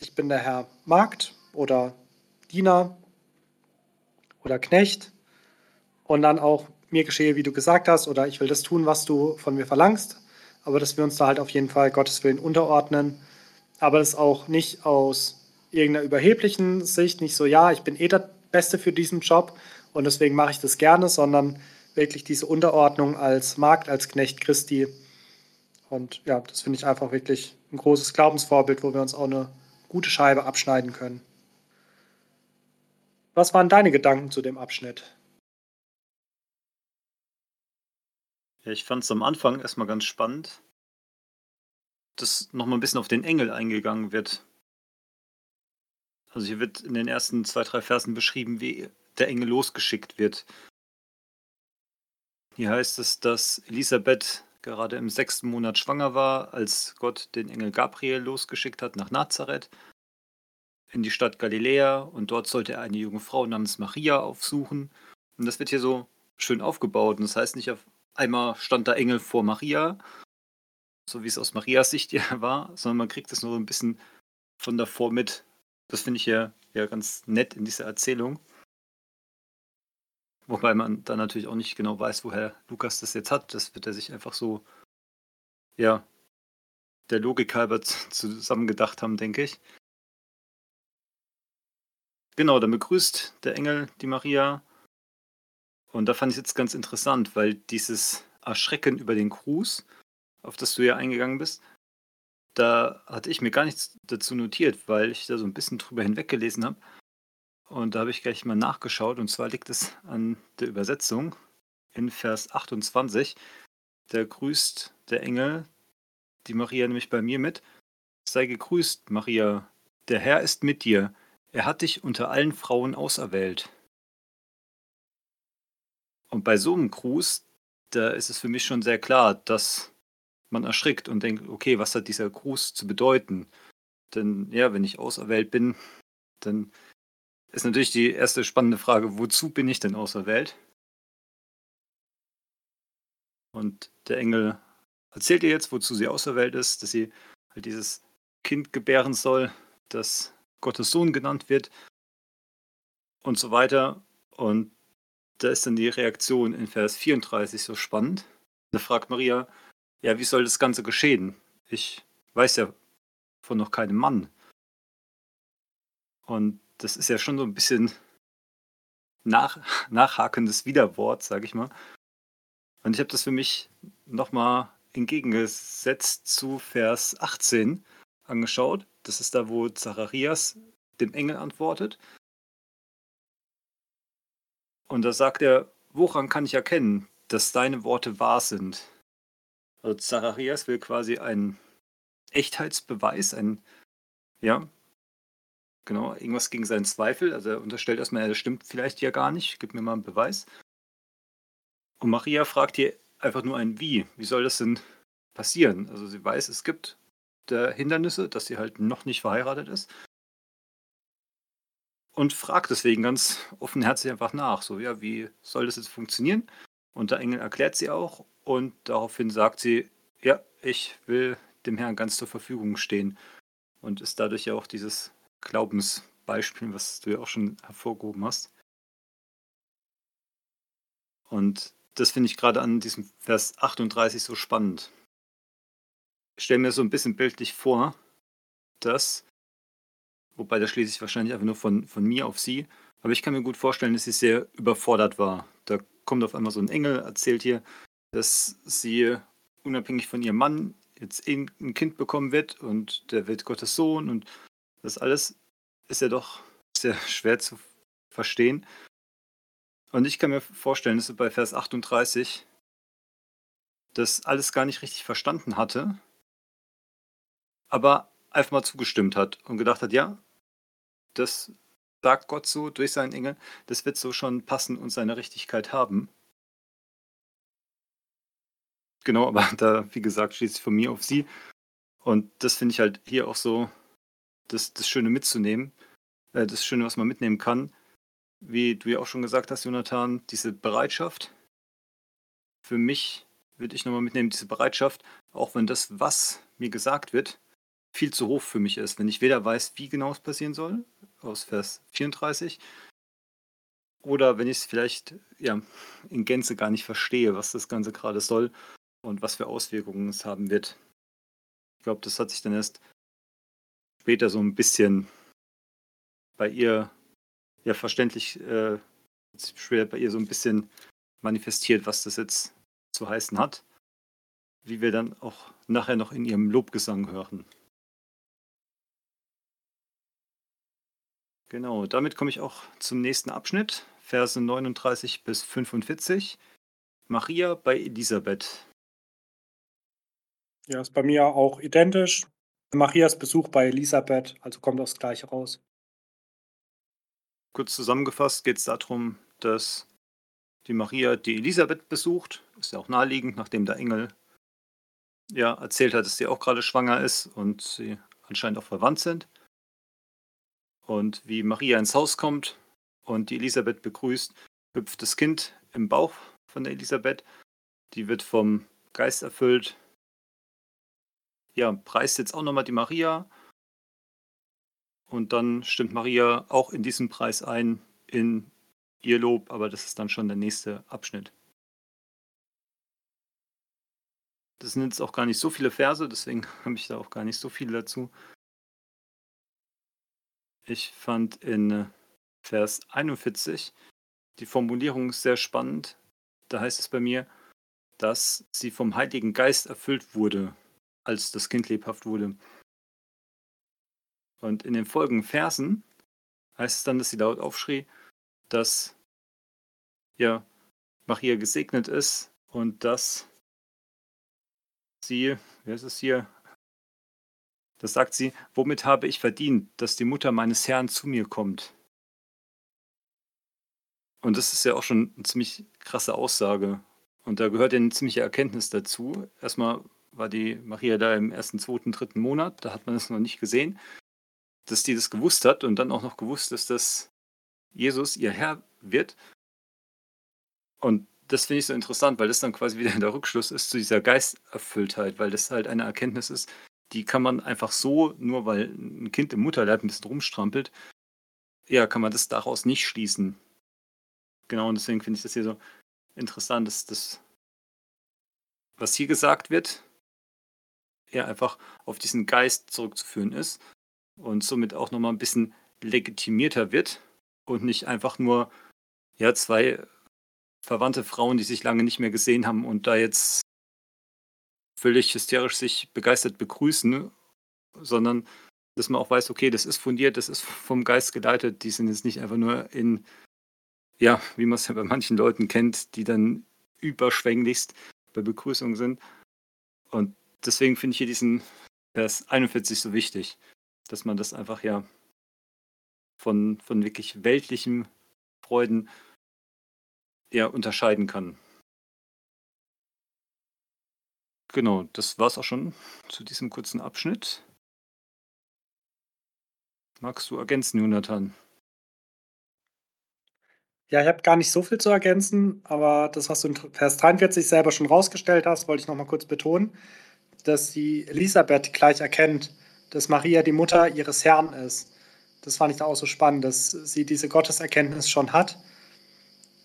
ich bin der Herr Magd oder Diener oder Knecht und dann auch mir geschehe, wie du gesagt hast, oder ich will das tun, was du von mir verlangst, aber dass wir uns da halt auf jeden Fall Gottes Willen unterordnen, aber das auch nicht aus irgendeiner überheblichen Sicht, nicht so, ja, ich bin eh der Beste für diesen Job und deswegen mache ich das gerne, sondern wirklich diese Unterordnung als Markt, als Knecht Christi. Und ja, das finde ich einfach wirklich ein großes Glaubensvorbild, wo wir uns auch eine gute Scheibe abschneiden können. Was waren deine Gedanken zu dem Abschnitt? Ja, ich fand es am Anfang erstmal ganz spannend, dass nochmal ein bisschen auf den Engel eingegangen wird. Also hier wird in den ersten zwei, drei Versen beschrieben, wie der Engel losgeschickt wird. Hier heißt es, dass Elisabeth gerade im sechsten Monat schwanger war, als Gott den Engel Gabriel losgeschickt hat nach Nazareth in die Stadt Galiläa und dort sollte er eine junge Frau namens Maria aufsuchen. Und das wird hier so schön aufgebaut. Und das heißt nicht einmal stand der Engel vor Maria, so wie es aus Marias Sicht ja war, sondern man kriegt es nur so ein bisschen von davor mit. Das finde ich ja, ja ganz nett in dieser Erzählung. Wobei man dann natürlich auch nicht genau weiß, woher Lukas das jetzt hat. Das wird er sich einfach so, ja, der Logik halber zusammengedacht haben, denke ich. Genau, dann begrüßt der Engel die Maria. Und da fand ich jetzt ganz interessant, weil dieses Erschrecken über den Gruß, auf das du ja eingegangen bist, da hatte ich mir gar nichts dazu notiert, weil ich da so ein bisschen drüber hinweggelesen habe. Und da habe ich gleich mal nachgeschaut. Und zwar liegt es an der Übersetzung in Vers 28. Da grüßt der Engel die Maria nämlich bei mir mit. Sei gegrüßt, Maria. Der Herr ist mit dir. Er hat dich unter allen Frauen auserwählt. Und bei so einem Gruß, da ist es für mich schon sehr klar, dass man erschrickt und denkt, okay, was hat dieser Gruß zu bedeuten? Denn ja, wenn ich auserwählt bin, dann ist natürlich die erste spannende Frage, wozu bin ich denn auserwählt? Und der Engel erzählt ihr jetzt, wozu sie auserwählt ist, dass sie halt dieses Kind gebären soll, das Gottes Sohn genannt wird und so weiter. Und da ist dann die Reaktion in Vers 34 so spannend. Da fragt Maria, ja, wie soll das Ganze geschehen? Ich weiß ja von noch keinem Mann. Und das ist ja schon so ein bisschen nach, nachhakendes Widerwort, sag ich mal. Und ich habe das für mich nochmal entgegengesetzt zu Vers 18 angeschaut. Das ist da, wo Zacharias dem Engel antwortet. Und da sagt er, woran kann ich erkennen, dass deine Worte wahr sind? Also Zacharias will quasi einen Echtheitsbeweis, ein, ja, genau, irgendwas gegen seinen Zweifel. Also er unterstellt erstmal, er stimmt vielleicht ja gar nicht, gib mir mal einen Beweis. Und Maria fragt hier einfach nur ein Wie. Wie soll das denn passieren? Also sie weiß, es gibt der Hindernisse, dass sie halt noch nicht verheiratet ist. Und fragt deswegen ganz offenherzig einfach nach, so, ja, wie soll das jetzt funktionieren? Und der Engel erklärt sie auch und daraufhin sagt sie, ja, ich will dem Herrn ganz zur Verfügung stehen. Und ist dadurch ja auch dieses Glaubensbeispiel, was du ja auch schon hervorgehoben hast. Und das finde ich gerade an diesem Vers 38 so spannend stelle mir so ein bisschen bildlich vor, dass, wobei da schließe ich wahrscheinlich einfach nur von, von mir auf sie, aber ich kann mir gut vorstellen, dass sie sehr überfordert war. Da kommt auf einmal so ein Engel, erzählt hier, dass sie unabhängig von ihrem Mann jetzt ein Kind bekommen wird und der wird Gottes Sohn und das alles ist ja doch sehr schwer zu verstehen. Und ich kann mir vorstellen, dass sie bei Vers 38 das alles gar nicht richtig verstanden hatte aber einfach mal zugestimmt hat und gedacht hat, ja, das sagt Gott so durch seinen Engel, das wird so schon passen und seine Richtigkeit haben. Genau, aber da, wie gesagt, es von mir auf sie. Und das finde ich halt hier auch so das, das Schöne mitzunehmen. Äh, das Schöne, was man mitnehmen kann. Wie du ja auch schon gesagt hast, Jonathan, diese Bereitschaft. Für mich würde ich nochmal mitnehmen, diese Bereitschaft, auch wenn das, was mir gesagt wird, viel zu hoch für mich ist. Wenn ich weder weiß, wie genau es passieren soll, aus Vers 34, oder wenn ich es vielleicht ja, in Gänze gar nicht verstehe, was das Ganze gerade soll und was für Auswirkungen es haben wird. Ich glaube, das hat sich dann erst später so ein bisschen bei ihr ja verständlich äh, bei ihr so ein bisschen manifestiert, was das jetzt zu heißen hat, wie wir dann auch nachher noch in ihrem Lobgesang hören. Genau, damit komme ich auch zum nächsten Abschnitt, Verse 39 bis 45. Maria bei Elisabeth. Ja, ist bei mir auch identisch. Marias Besuch bei Elisabeth, also kommt das gleiche raus. Kurz zusammengefasst geht es darum, dass die Maria die Elisabeth besucht. Ist ja auch naheliegend, nachdem der Engel ja erzählt hat, dass sie auch gerade schwanger ist und sie anscheinend auch verwandt sind. Und wie Maria ins Haus kommt und die Elisabeth begrüßt, hüpft das Kind im Bauch von der Elisabeth. Die wird vom Geist erfüllt. Ja, preist jetzt auch nochmal die Maria. Und dann stimmt Maria auch in diesen Preis ein, in ihr Lob, aber das ist dann schon der nächste Abschnitt. Das sind jetzt auch gar nicht so viele Verse, deswegen habe ich da auch gar nicht so viel dazu. Ich fand in äh, Vers 41 die Formulierung sehr spannend. Da heißt es bei mir, dass sie vom Heiligen Geist erfüllt wurde, als das Kind lebhaft wurde. Und in den folgenden Versen heißt es dann, dass sie laut aufschrie, dass ja, Maria gesegnet ist und dass sie, wer ist es hier, das sagt sie, womit habe ich verdient, dass die Mutter meines Herrn zu mir kommt? Und das ist ja auch schon eine ziemlich krasse Aussage. Und da gehört ja eine ziemliche Erkenntnis dazu. Erstmal war die Maria da im ersten, zweiten, dritten Monat, da hat man es noch nicht gesehen, dass die das gewusst hat und dann auch noch gewusst, dass das Jesus ihr Herr wird. Und das finde ich so interessant, weil das dann quasi wieder der Rückschluss ist zu dieser Geisterfülltheit, weil das halt eine Erkenntnis ist, die kann man einfach so, nur weil ein Kind im Mutterleib ein bisschen rumstrampelt, ja, kann man das daraus nicht schließen. Genau, und deswegen finde ich das hier so interessant, dass das, was hier gesagt wird, ja einfach auf diesen Geist zurückzuführen ist und somit auch nochmal ein bisschen legitimierter wird und nicht einfach nur, ja, zwei verwandte Frauen, die sich lange nicht mehr gesehen haben und da jetzt völlig hysterisch sich begeistert begrüßen, sondern dass man auch weiß, okay, das ist fundiert, das ist vom Geist geleitet, die sind jetzt nicht einfach nur in, ja, wie man es ja bei manchen Leuten kennt, die dann überschwänglichst bei Begrüßungen sind. Und deswegen finde ich hier diesen Vers 41 so wichtig, dass man das einfach ja von, von wirklich weltlichen Freuden ja unterscheiden kann. Genau, das war es auch schon zu diesem kurzen Abschnitt. Magst du ergänzen, Jonathan? Ja, ich habe gar nicht so viel zu ergänzen, aber das, was du in Vers 43 selber schon rausgestellt hast, wollte ich noch mal kurz betonen, dass sie Elisabeth gleich erkennt, dass Maria die Mutter ihres Herrn ist. Das fand ich da auch so spannend, dass sie diese Gotteserkenntnis schon hat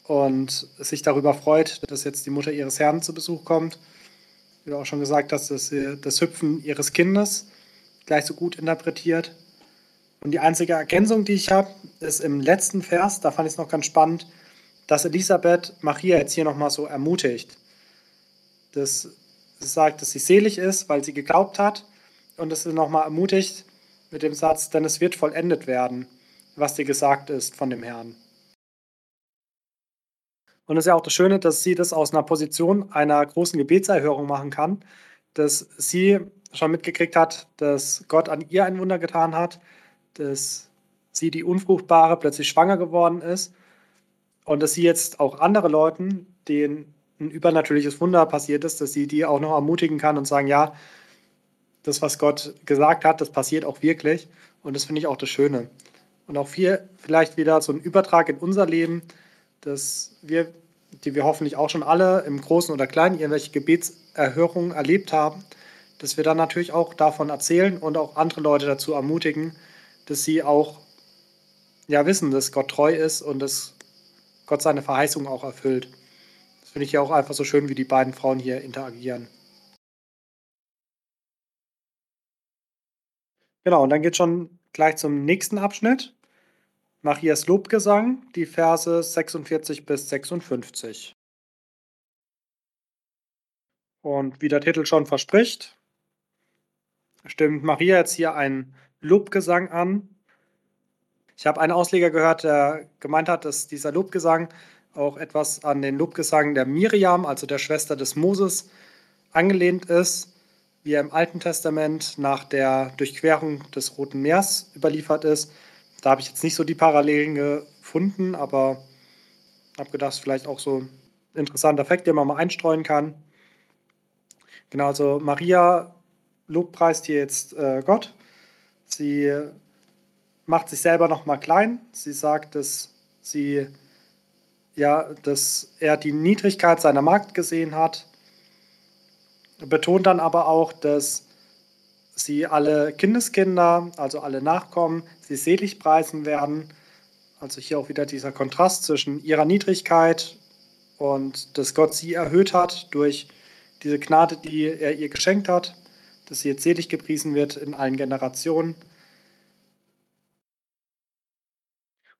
und sich darüber freut, dass jetzt die Mutter ihres Herrn zu Besuch kommt wie du auch schon gesagt hast, das, das Hüpfen ihres Kindes gleich so gut interpretiert. Und die einzige Ergänzung, die ich habe, ist im letzten Vers, da fand ich es noch ganz spannend, dass Elisabeth Maria jetzt hier nochmal so ermutigt. Das sagt, dass sie selig ist, weil sie geglaubt hat und dass sie nochmal ermutigt mit dem Satz, denn es wird vollendet werden, was dir gesagt ist von dem Herrn. Und das ist ja auch das Schöne, dass sie das aus einer Position einer großen Gebetserhörung machen kann, dass sie schon mitgekriegt hat, dass Gott an ihr ein Wunder getan hat, dass sie, die Unfruchtbare, plötzlich schwanger geworden ist und dass sie jetzt auch andere Leuten, denen ein übernatürliches Wunder passiert ist, dass sie die auch noch ermutigen kann und sagen, ja, das, was Gott gesagt hat, das passiert auch wirklich. Und das finde ich auch das Schöne. Und auch hier vielleicht wieder so ein Übertrag in unser Leben, dass wir, die wir hoffentlich auch schon alle im Großen oder Kleinen irgendwelche Gebetserhörungen erlebt haben, dass wir dann natürlich auch davon erzählen und auch andere Leute dazu ermutigen, dass sie auch ja wissen, dass Gott treu ist und dass Gott seine Verheißung auch erfüllt. Das finde ich ja auch einfach so schön, wie die beiden Frauen hier interagieren. Genau, und dann geht schon gleich zum nächsten Abschnitt. Marias Lobgesang, die Verse 46 bis 56. Und wie der Titel schon verspricht, stimmt Maria jetzt hier einen Lobgesang an. Ich habe einen Ausleger gehört, der gemeint hat, dass dieser Lobgesang auch etwas an den Lobgesang der Miriam, also der Schwester des Moses, angelehnt ist, wie er im Alten Testament nach der Durchquerung des Roten Meers überliefert ist. Da habe ich jetzt nicht so die Parallelen gefunden, aber habe gedacht, vielleicht auch so ein interessanter Fakt, den man mal einstreuen kann. Genau, also Maria lobpreist hier jetzt äh, Gott. Sie macht sich selber noch mal klein. Sie sagt, dass sie ja, dass er die Niedrigkeit seiner Magd gesehen hat. Betont dann aber auch, dass sie alle Kindeskinder, also alle Nachkommen, sie selig preisen werden. Also hier auch wieder dieser Kontrast zwischen ihrer Niedrigkeit und dass Gott sie erhöht hat durch diese Gnade, die er ihr geschenkt hat dass sie jetzt selig gepriesen wird in allen Generationen.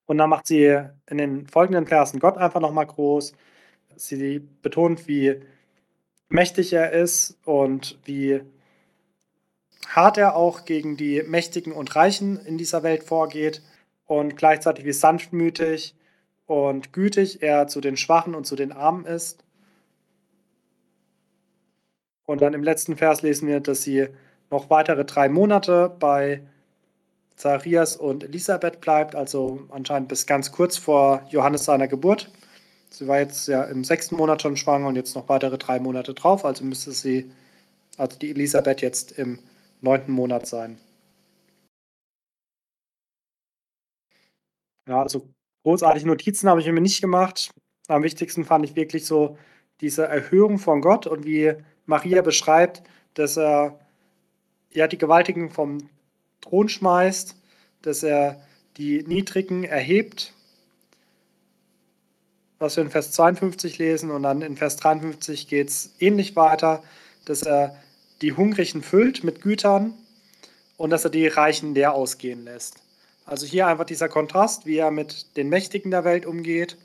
Und dann macht sie in den folgenden Versen Gott einfach nochmal groß. Sie betont, wie mächtig er ist und wie hart er auch gegen die Mächtigen und Reichen in dieser Welt vorgeht und gleichzeitig wie sanftmütig und gütig er zu den Schwachen und zu den Armen ist. Und dann im letzten Vers lesen wir, dass sie noch weitere drei Monate bei Zacharias und Elisabeth bleibt, also anscheinend bis ganz kurz vor Johannes seiner Geburt. Sie war jetzt ja im sechsten Monat schon schwanger und jetzt noch weitere drei Monate drauf, also müsste sie, also die Elisabeth jetzt im neunten Monat sein. Ja, also großartige Notizen habe ich mir nicht gemacht. Am wichtigsten fand ich wirklich so diese Erhöhung von Gott und wie Maria beschreibt, dass er ja die Gewaltigen vom Thron schmeißt, dass er die Niedrigen erhebt, was wir in Vers 52 lesen und dann in Vers 53 geht es ähnlich weiter, dass er die Hungrigen füllt mit Gütern und dass er die Reichen leer ausgehen lässt. Also hier einfach dieser Kontrast, wie er mit den Mächtigen der Welt umgeht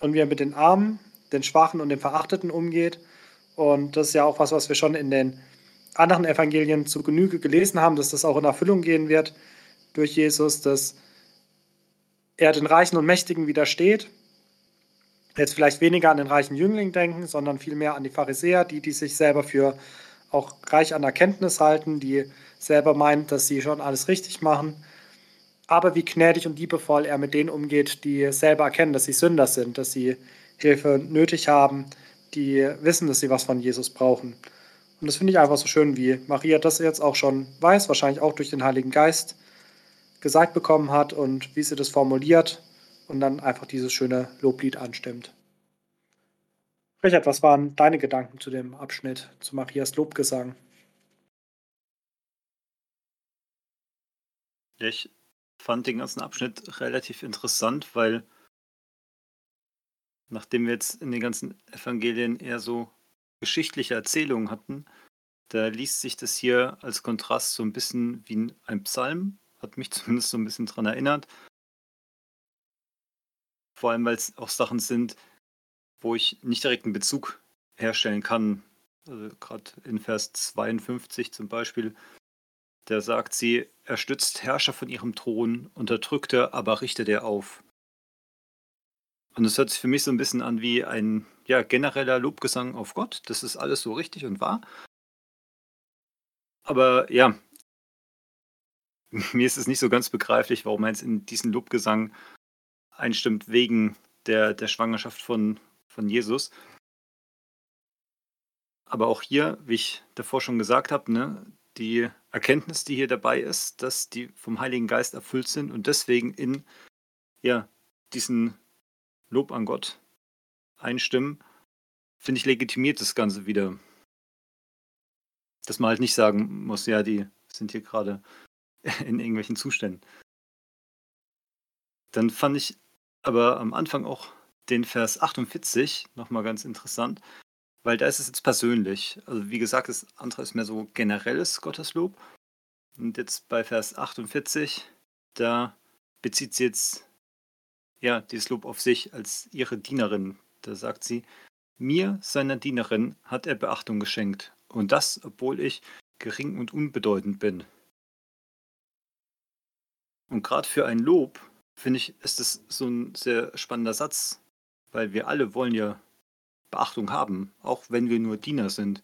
und wie er mit den Armen, den Schwachen und den Verachteten umgeht und das ist ja auch was, was wir schon in den anderen Evangelien zu Genüge gelesen haben, dass das auch in Erfüllung gehen wird durch Jesus, dass er den Reichen und Mächtigen widersteht. Jetzt vielleicht weniger an den reichen Jüngling denken, sondern vielmehr an die Pharisäer, die, die sich selber für auch reich an Erkenntnis halten, die selber meinen, dass sie schon alles richtig machen. Aber wie gnädig und liebevoll er mit denen umgeht, die selber erkennen, dass sie Sünder sind, dass sie Hilfe nötig haben, die wissen, dass sie was von Jesus brauchen. Und das finde ich einfach so schön, wie Maria das jetzt auch schon weiß, wahrscheinlich auch durch den Heiligen Geist gesagt bekommen hat und wie sie das formuliert und dann einfach dieses schöne Loblied anstimmt. Richard, was waren deine Gedanken zu dem Abschnitt, zu Marias Lobgesang? Ich fand den ganzen Abschnitt relativ interessant, weil nachdem wir jetzt in den ganzen Evangelien eher so geschichtliche Erzählungen hatten, da liest sich das hier als Kontrast so ein bisschen wie ein Psalm, hat mich zumindest so ein bisschen dran erinnert. Vor allem, weil es auch Sachen sind, wo ich nicht direkt einen Bezug herstellen kann. Also gerade in Vers 52 zum Beispiel, der sagt sie, er stützt Herrscher von ihrem Thron, unterdrückte, aber richtet er auf. Und das hört sich für mich so ein bisschen an wie ein ja, genereller Lobgesang auf Gott. Das ist alles so richtig und wahr. Aber ja, mir ist es nicht so ganz begreiflich, warum er jetzt in diesen Lobgesang einstimmt wegen der, der Schwangerschaft von, von Jesus. Aber auch hier, wie ich davor schon gesagt habe, ne, die Erkenntnis, die hier dabei ist, dass die vom Heiligen Geist erfüllt sind und deswegen in ja, diesen Lob an Gott einstimmen, finde ich legitimiert das Ganze wieder. Dass man halt nicht sagen muss, ja, die sind hier gerade in irgendwelchen Zuständen. Dann fand ich aber am Anfang auch den Vers 48 nochmal ganz interessant, weil da ist es jetzt persönlich. Also wie gesagt, das andere ist mehr so generelles Gotteslob. Und jetzt bei Vers 48, da bezieht sie jetzt ja dieses Lob auf sich als ihre Dienerin. Da sagt sie, mir, seiner Dienerin, hat er Beachtung geschenkt. Und das, obwohl ich gering und unbedeutend bin. Und gerade für ein Lob, finde ich, ist das so ein sehr spannender Satz, weil wir alle wollen ja Beachtung haben, auch wenn wir nur Diener sind.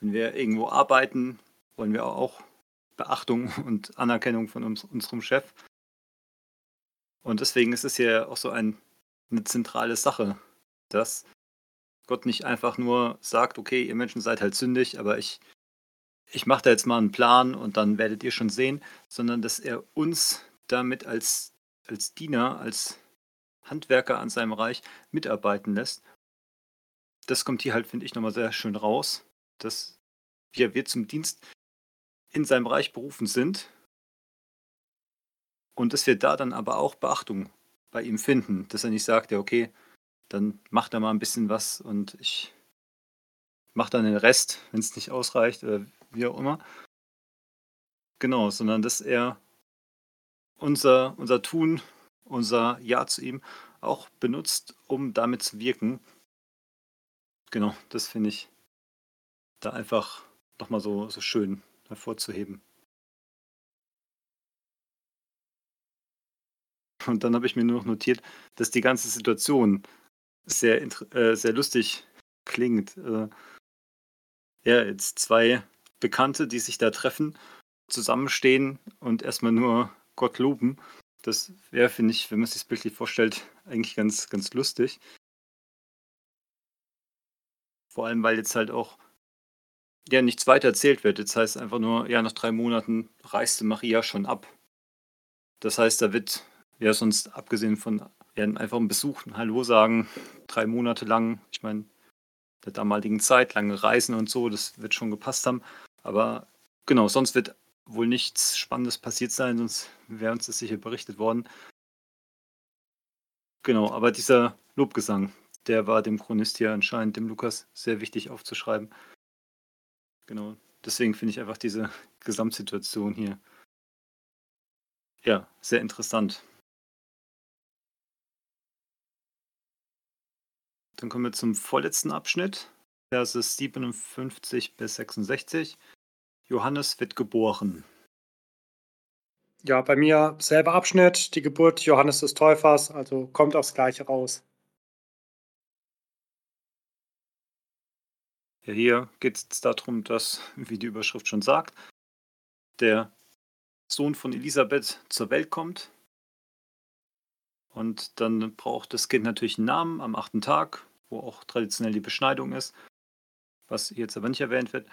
Wenn wir irgendwo arbeiten, wollen wir auch Beachtung und Anerkennung von uns, unserem Chef. Und deswegen ist es ja auch so ein, eine zentrale Sache, dass Gott nicht einfach nur sagt, okay, ihr Menschen seid halt sündig, aber ich, ich mache da jetzt mal einen Plan und dann werdet ihr schon sehen, sondern dass er uns damit als, als Diener, als Handwerker an seinem Reich mitarbeiten lässt. Das kommt hier halt, finde ich, nochmal sehr schön raus, dass wir, wir zum Dienst in seinem Reich berufen sind und dass wir da dann aber auch Beachtung bei ihm finden, dass er nicht sagt, ja, okay, dann macht er mal ein bisschen was und ich mache dann den Rest, wenn es nicht ausreicht oder wie auch immer. Genau, sondern dass er unser, unser Tun, unser Ja zu ihm auch benutzt, um damit zu wirken. Genau, das finde ich da einfach nochmal so, so schön hervorzuheben. Und dann habe ich mir nur noch notiert, dass die ganze Situation sehr, äh, sehr lustig klingt. Äh, ja, jetzt zwei Bekannte, die sich da treffen, zusammenstehen und erstmal nur Gott loben. Das wäre, finde ich, wenn man sich das bildlich vorstellt, eigentlich ganz, ganz lustig. Vor allem, weil jetzt halt auch ja nichts weiter erzählt wird. Jetzt heißt einfach nur, ja, nach drei Monaten reiste Maria schon ab. Das heißt, da wird ja sonst abgesehen von ja, einfach einen Besuch, ein Hallo sagen, drei Monate lang, ich meine, der damaligen Zeit, lange Reisen und so, das wird schon gepasst haben. Aber genau, sonst wird wohl nichts Spannendes passiert sein, sonst wäre uns das sicher berichtet worden. Genau, aber dieser Lobgesang, der war dem Chronist hier anscheinend, dem Lukas, sehr wichtig aufzuschreiben. Genau, deswegen finde ich einfach diese Gesamtsituation hier ja, sehr interessant. Dann kommen wir zum vorletzten Abschnitt, Verse 57 bis 66. Johannes wird geboren. Ja, bei mir selber Abschnitt, die Geburt Johannes des Täufers, also kommt aufs Gleiche raus. Ja, hier geht es darum, dass, wie die Überschrift schon sagt, der Sohn von Elisabeth zur Welt kommt. Und dann braucht das Kind natürlich einen Namen am achten Tag, wo auch traditionell die Beschneidung ist, was jetzt aber nicht erwähnt wird.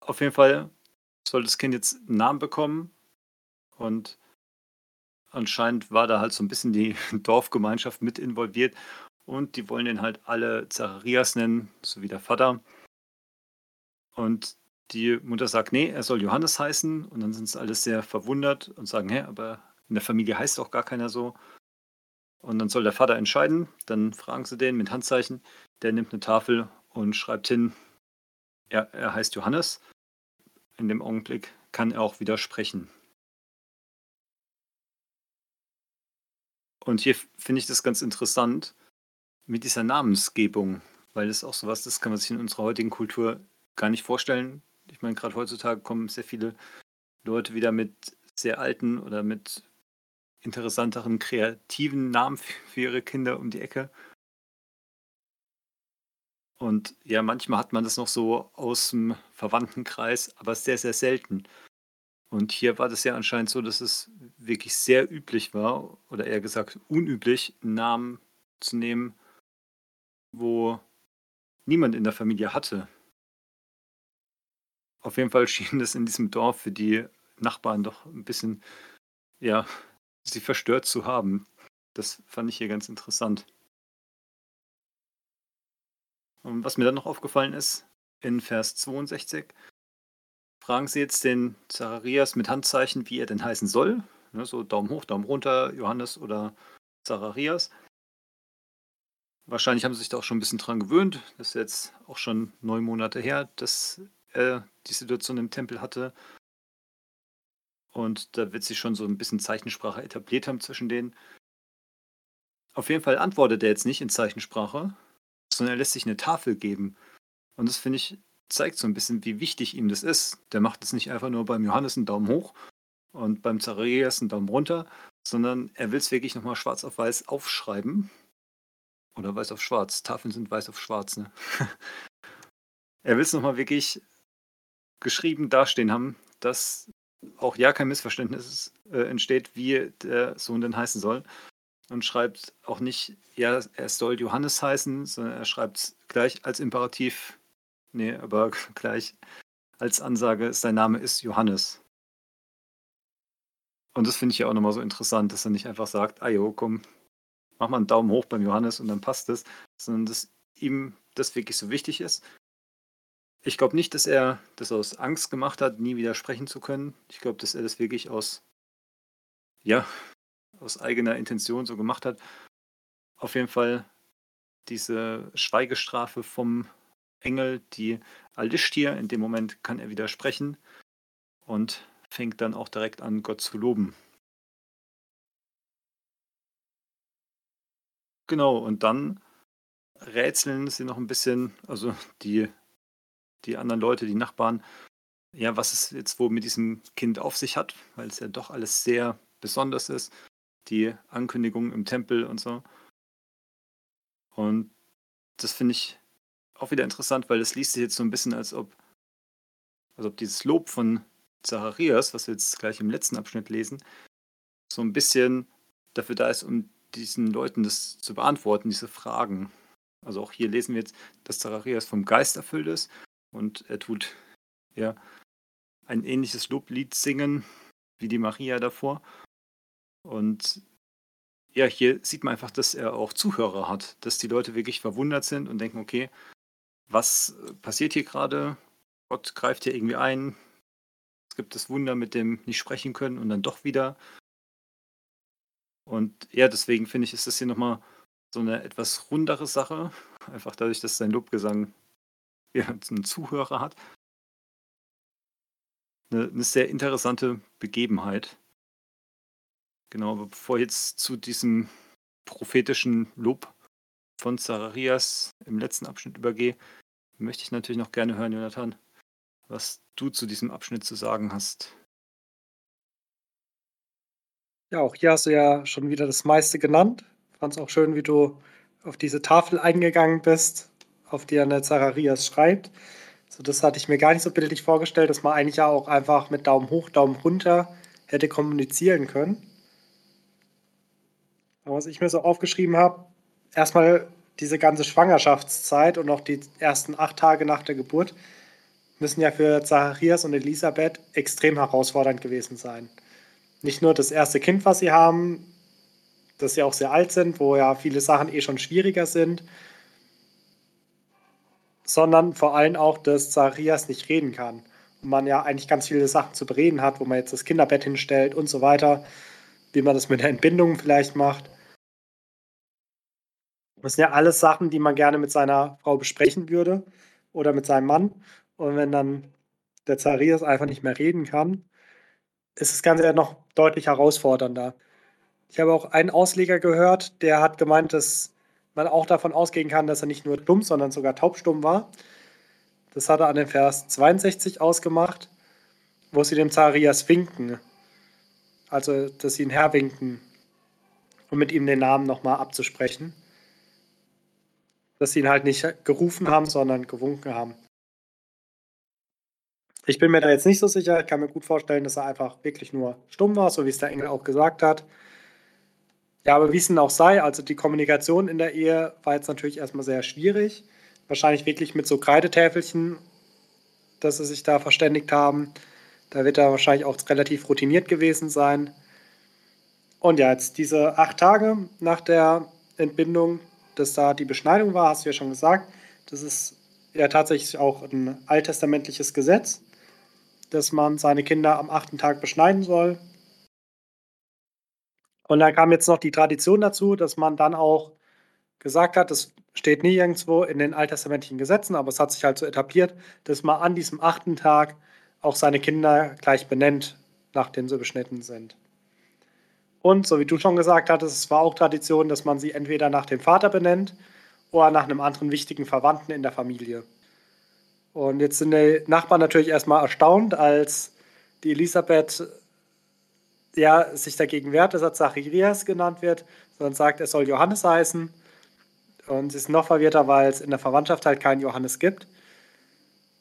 Auf jeden Fall soll das Kind jetzt einen Namen bekommen. Und anscheinend war da halt so ein bisschen die Dorfgemeinschaft mit involviert. Und die wollen den halt alle Zacharias nennen, so wie der Vater. Und die Mutter sagt, nee, er soll Johannes heißen. Und dann sind es alles sehr verwundert und sagen, hä, aber in der Familie heißt auch gar keiner so. Und dann soll der Vater entscheiden, dann fragen sie den mit Handzeichen, der nimmt eine Tafel und schreibt hin, ja, er heißt Johannes in dem Augenblick kann er auch widersprechen. Und hier finde ich das ganz interessant mit dieser Namensgebung, weil das auch sowas, das kann man sich in unserer heutigen Kultur gar nicht vorstellen. Ich meine, gerade heutzutage kommen sehr viele Leute wieder mit sehr alten oder mit interessanteren, kreativen Namen für ihre Kinder um die Ecke. Und ja, manchmal hat man das noch so aus dem Verwandtenkreis, aber sehr, sehr selten. Und hier war das ja anscheinend so, dass es wirklich sehr üblich war, oder eher gesagt unüblich, einen Namen zu nehmen, wo niemand in der Familie hatte. Auf jeden Fall schien es in diesem Dorf für die Nachbarn doch ein bisschen, ja, sie verstört zu haben. Das fand ich hier ganz interessant. Und was mir dann noch aufgefallen ist, in Vers 62 fragen sie jetzt den Zacharias mit Handzeichen, wie er denn heißen soll. Ne, so Daumen hoch, Daumen runter, Johannes oder Zacharias. Wahrscheinlich haben sie sich da auch schon ein bisschen dran gewöhnt. Das ist jetzt auch schon neun Monate her, dass er die Situation im Tempel hatte. Und da wird sich schon so ein bisschen Zeichensprache etabliert haben zwischen denen. Auf jeden Fall antwortet er jetzt nicht in Zeichensprache, sondern er lässt sich eine Tafel geben. Und das finde ich zeigt so ein bisschen, wie wichtig ihm das ist. Der macht es nicht einfach nur beim Johannes einen Daumen hoch und beim Zacharias einen Daumen runter, sondern er will es wirklich nochmal schwarz auf weiß aufschreiben. Oder weiß auf schwarz. Tafeln sind weiß auf schwarz, ne? er will es nochmal wirklich geschrieben dastehen haben, dass auch ja kein Missverständnis äh, entsteht, wie der Sohn denn heißen soll. Und schreibt auch nicht, ja, er soll Johannes heißen, sondern er schreibt gleich als Imperativ Nee, aber gleich als Ansage, sein Name ist Johannes. Und das finde ich ja auch nochmal so interessant, dass er nicht einfach sagt, ah jo, komm, mach mal einen Daumen hoch beim Johannes und dann passt es, sondern dass ihm das wirklich so wichtig ist. Ich glaube nicht, dass er das aus Angst gemacht hat, nie widersprechen zu können. Ich glaube, dass er das wirklich aus, ja, aus eigener Intention so gemacht hat. Auf jeden Fall diese Schweigestrafe vom Engel, die Alishtir. In dem Moment kann er widersprechen und fängt dann auch direkt an, Gott zu loben. Genau, und dann rätseln sie noch ein bisschen, also die, die anderen Leute, die Nachbarn, ja, was es jetzt wohl mit diesem Kind auf sich hat, weil es ja doch alles sehr besonders ist. Die Ankündigung im Tempel und so. Und das finde ich auch wieder interessant, weil es liest sich jetzt so ein bisschen, als ob, als ob dieses Lob von Zacharias, was wir jetzt gleich im letzten Abschnitt lesen, so ein bisschen dafür da ist, um diesen Leuten das zu beantworten, diese Fragen. Also auch hier lesen wir jetzt, dass Zacharias vom Geist erfüllt ist und er tut ja ein ähnliches Loblied singen wie die Maria davor. Und ja, hier sieht man einfach, dass er auch Zuhörer hat, dass die Leute wirklich verwundert sind und denken, okay, was passiert hier gerade? Gott greift hier irgendwie ein. Es gibt das Wunder mit dem nicht sprechen können und dann doch wieder. Und ja, deswegen finde ich, ist das hier nochmal so eine etwas rundere Sache. Einfach dadurch, dass sein Lobgesang ja, einen Zuhörer hat. Eine, eine sehr interessante Begebenheit. Genau, aber bevor ich jetzt zu diesem prophetischen Lob von Zacharias im letzten Abschnitt übergehe, möchte ich natürlich noch gerne hören, Jonathan, was du zu diesem Abschnitt zu sagen hast. Ja, auch hier hast du ja schon wieder das meiste genannt. Fand es auch schön, wie du auf diese Tafel eingegangen bist, auf die eine Zacharias schreibt. So, das hatte ich mir gar nicht so bildlich vorgestellt, dass man eigentlich ja auch einfach mit Daumen hoch, Daumen runter hätte kommunizieren können. Was ich mir so aufgeschrieben habe, erstmal diese ganze Schwangerschaftszeit und auch die ersten acht Tage nach der Geburt müssen ja für Zacharias und Elisabeth extrem herausfordernd gewesen sein. Nicht nur das erste Kind, was sie haben, dass sie auch sehr alt sind, wo ja viele Sachen eh schon schwieriger sind, sondern vor allem auch, dass Zacharias nicht reden kann. Und man ja eigentlich ganz viele Sachen zu bereden hat, wo man jetzt das Kinderbett hinstellt und so weiter, wie man das mit der Entbindung vielleicht macht. Das sind ja alles Sachen, die man gerne mit seiner Frau besprechen würde oder mit seinem Mann. Und wenn dann der Zacharias einfach nicht mehr reden kann, ist das Ganze ja noch deutlich herausfordernder. Ich habe auch einen Ausleger gehört, der hat gemeint, dass man auch davon ausgehen kann, dass er nicht nur dumm, sondern sogar taubstumm war. Das hat er an dem Vers 62 ausgemacht, wo sie dem Zacharias winken. Also, dass sie ihn herwinken, um mit ihm den Namen nochmal abzusprechen dass sie ihn halt nicht gerufen haben, sondern gewunken haben. Ich bin mir da jetzt nicht so sicher. Ich kann mir gut vorstellen, dass er einfach wirklich nur stumm war, so wie es der Engel auch gesagt hat. Ja, aber wie es denn auch sei, also die Kommunikation in der Ehe war jetzt natürlich erstmal sehr schwierig. Wahrscheinlich wirklich mit so Kreidetäfelchen, dass sie sich da verständigt haben. Da wird er wahrscheinlich auch relativ routiniert gewesen sein. Und ja, jetzt diese acht Tage nach der Entbindung, dass da die Beschneidung war, hast du ja schon gesagt. Das ist ja tatsächlich auch ein alttestamentliches Gesetz, dass man seine Kinder am achten Tag beschneiden soll. Und da kam jetzt noch die Tradition dazu, dass man dann auch gesagt hat, das steht nie irgendwo in den alttestamentlichen Gesetzen, aber es hat sich halt so etabliert, dass man an diesem achten Tag auch seine Kinder gleich benennt, nachdem sie beschnitten sind. Und so wie du schon gesagt hattest, es war auch Tradition, dass man sie entweder nach dem Vater benennt oder nach einem anderen wichtigen Verwandten in der Familie. Und jetzt sind die Nachbarn natürlich erstmal erstaunt, als die Elisabeth ja, sich dagegen wehrt, dass er Zacharias genannt wird, sondern sagt, er soll Johannes heißen. Und sie ist noch verwirrter, weil es in der Verwandtschaft halt keinen Johannes gibt.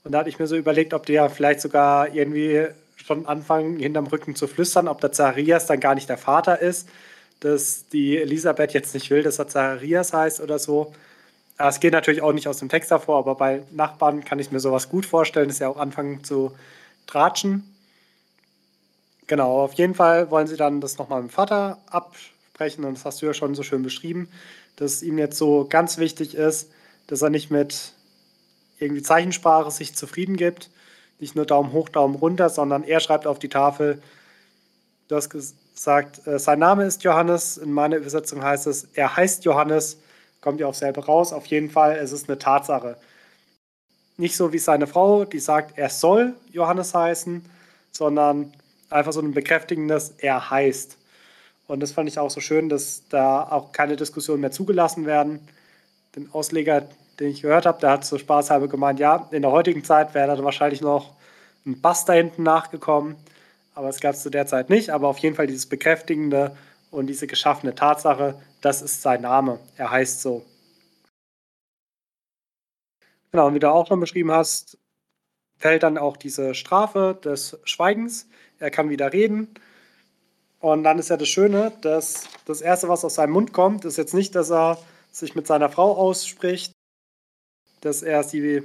Und da hatte ich mir so überlegt, ob die ja vielleicht sogar irgendwie schon anfangen, hinterm Rücken zu flüstern, ob der Zacharias dann gar nicht der Vater ist, dass die Elisabeth jetzt nicht will, dass er Zacharias heißt oder so. Es geht natürlich auch nicht aus dem Text hervor, aber bei Nachbarn kann ich mir sowas gut vorstellen, dass sie auch anfangen zu tratschen. Genau, auf jeden Fall wollen sie dann das nochmal mit dem Vater absprechen und das hast du ja schon so schön beschrieben, dass es ihm jetzt so ganz wichtig ist, dass er nicht mit irgendwie Zeichensprache sich zufrieden gibt, nicht nur Daumen hoch, Daumen runter, sondern er schreibt auf die Tafel, du hast gesagt, äh, sein Name ist Johannes, in meiner Übersetzung heißt es, er heißt Johannes, kommt ja auch selber raus, auf jeden Fall, es ist eine Tatsache. Nicht so wie seine Frau, die sagt, er soll Johannes heißen, sondern einfach so ein bekräftigendes Er heißt. Und das fand ich auch so schön, dass da auch keine Diskussionen mehr zugelassen werden. Den Ausleger, den ich gehört habe, der hat so spaßhalber gemeint, ja, in der heutigen Zeit wäre da wahrscheinlich noch ein Bass da hinten nachgekommen, aber es gab es zu der Zeit nicht. Aber auf jeden Fall dieses bekräftigende und diese geschaffene Tatsache, das ist sein Name. Er heißt so. Genau, und wie du auch schon beschrieben hast, fällt dann auch diese Strafe des Schweigens er kann wieder reden. Und dann ist ja das Schöne, dass das Erste, was aus seinem Mund kommt, ist jetzt nicht, dass er sich mit seiner Frau ausspricht, dass er sie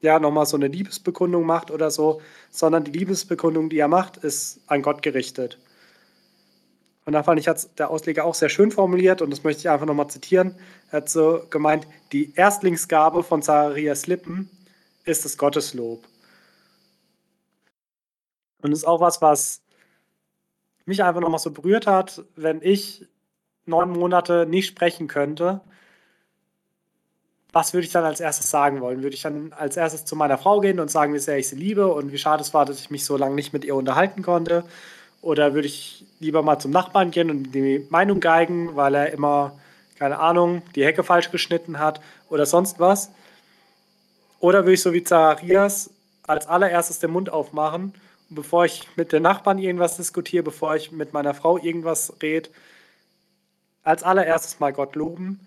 ja nochmal so eine Liebesbekundung macht oder so, sondern die Liebesbekundung, die er macht, ist an Gott gerichtet. Und da fand ich, hat der Ausleger auch sehr schön formuliert und das möchte ich einfach nochmal zitieren. Er hat so gemeint, die Erstlingsgabe von Zacharias Lippen ist das Gotteslob. Und das ist auch was, was mich einfach nochmal so berührt hat, wenn ich neun Monate nicht sprechen könnte. Was würde ich dann als erstes sagen wollen? Würde ich dann als erstes zu meiner Frau gehen und sagen, wie sehr ich sie liebe und wie schade es war, dass ich mich so lange nicht mit ihr unterhalten konnte? Oder würde ich lieber mal zum Nachbarn gehen und die Meinung geigen, weil er immer, keine Ahnung, die Hecke falsch geschnitten hat oder sonst was? Oder würde ich so wie Zacharias als allererstes den Mund aufmachen bevor ich mit den Nachbarn irgendwas diskutiere, bevor ich mit meiner Frau irgendwas rede, als allererstes mal Gott loben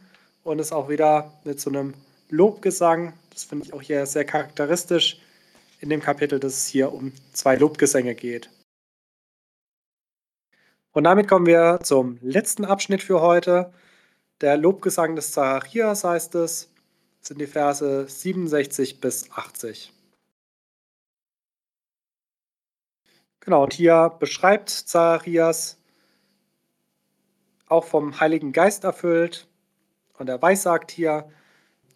und es auch wieder mit so einem Lobgesang, das finde ich auch hier sehr charakteristisch in dem Kapitel, dass es hier um zwei Lobgesänge geht. Und damit kommen wir zum letzten Abschnitt für heute. Der Lobgesang des Zacharias heißt es, sind die Verse 67 bis 80. Genau, und hier beschreibt Zacharias, auch vom Heiligen Geist erfüllt, und er weissagt hier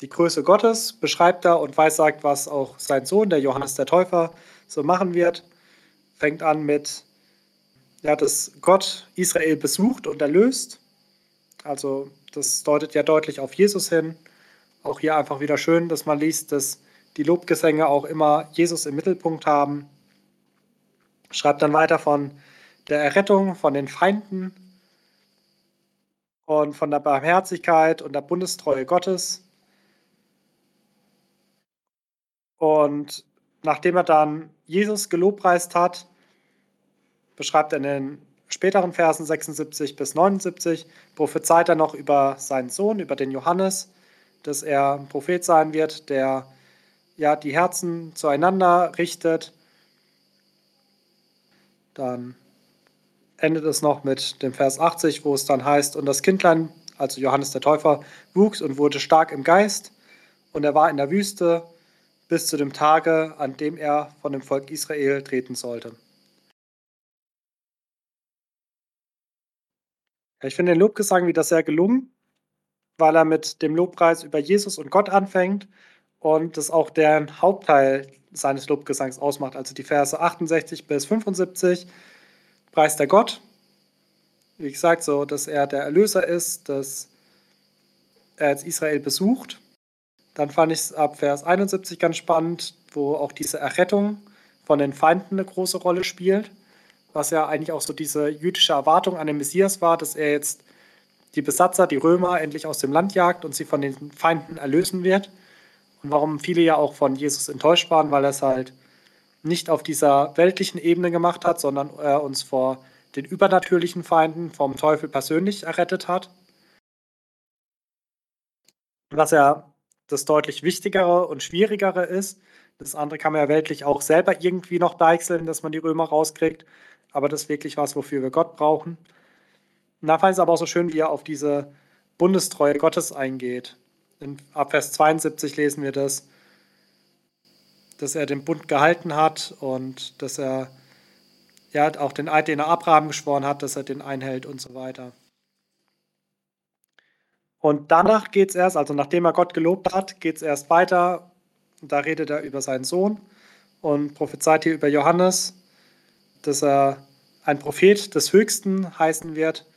die Größe Gottes, beschreibt er und weissagt, was auch sein Sohn, der Johannes der Täufer, so machen wird. Fängt an mit, ja, dass Gott Israel besucht und erlöst. Also das deutet ja deutlich auf Jesus hin. Auch hier einfach wieder schön, dass man liest, dass die Lobgesänge auch immer Jesus im Mittelpunkt haben. Schreibt dann weiter von der Errettung von den Feinden und von der Barmherzigkeit und der Bundestreue Gottes. Und nachdem er dann Jesus gelobpreist hat, beschreibt er in den späteren Versen 76 bis 79, prophezeit er noch über seinen Sohn, über den Johannes, dass er ein Prophet sein wird, der ja, die Herzen zueinander richtet. Dann endet es noch mit dem Vers 80, wo es dann heißt, und das Kindlein, also Johannes der Täufer, wuchs und wurde stark im Geist, und er war in der Wüste bis zu dem Tage, an dem er von dem Volk Israel treten sollte. Ich finde den Lobgesang wieder sehr gelungen, weil er mit dem Lobpreis über Jesus und Gott anfängt und das auch der Hauptteil seines Lobgesangs ausmacht, also die Verse 68 bis 75 preist er Gott. Wie gesagt, so, dass er der Erlöser ist, dass er jetzt Israel besucht. Dann fand ich es ab Vers 71 ganz spannend, wo auch diese Errettung von den Feinden eine große Rolle spielt, was ja eigentlich auch so diese jüdische Erwartung an den Messias war, dass er jetzt die Besatzer, die Römer, endlich aus dem Land jagt und sie von den Feinden erlösen wird. Und warum viele ja auch von Jesus enttäuscht waren, weil er es halt nicht auf dieser weltlichen Ebene gemacht hat, sondern er uns vor den übernatürlichen Feinden vom Teufel persönlich errettet hat. Was ja das deutlich wichtigere und schwierigere ist. Das andere kann man ja weltlich auch selber irgendwie noch deichseln, dass man die Römer rauskriegt. Aber das ist wirklich was, wofür wir Gott brauchen. Und da fand ich es aber auch so schön, wie er auf diese Bundestreue Gottes eingeht. In, ab Vers 72 lesen wir das dass er den Bund gehalten hat und dass er ja auch den Eid, den er Abraham geschworen hat, dass er den einhält und so weiter. Und danach geht es erst, also nachdem er Gott gelobt hat, geht es erst weiter. Da redet er über seinen Sohn und prophezeit hier über Johannes, dass er ein Prophet des Höchsten heißen wird,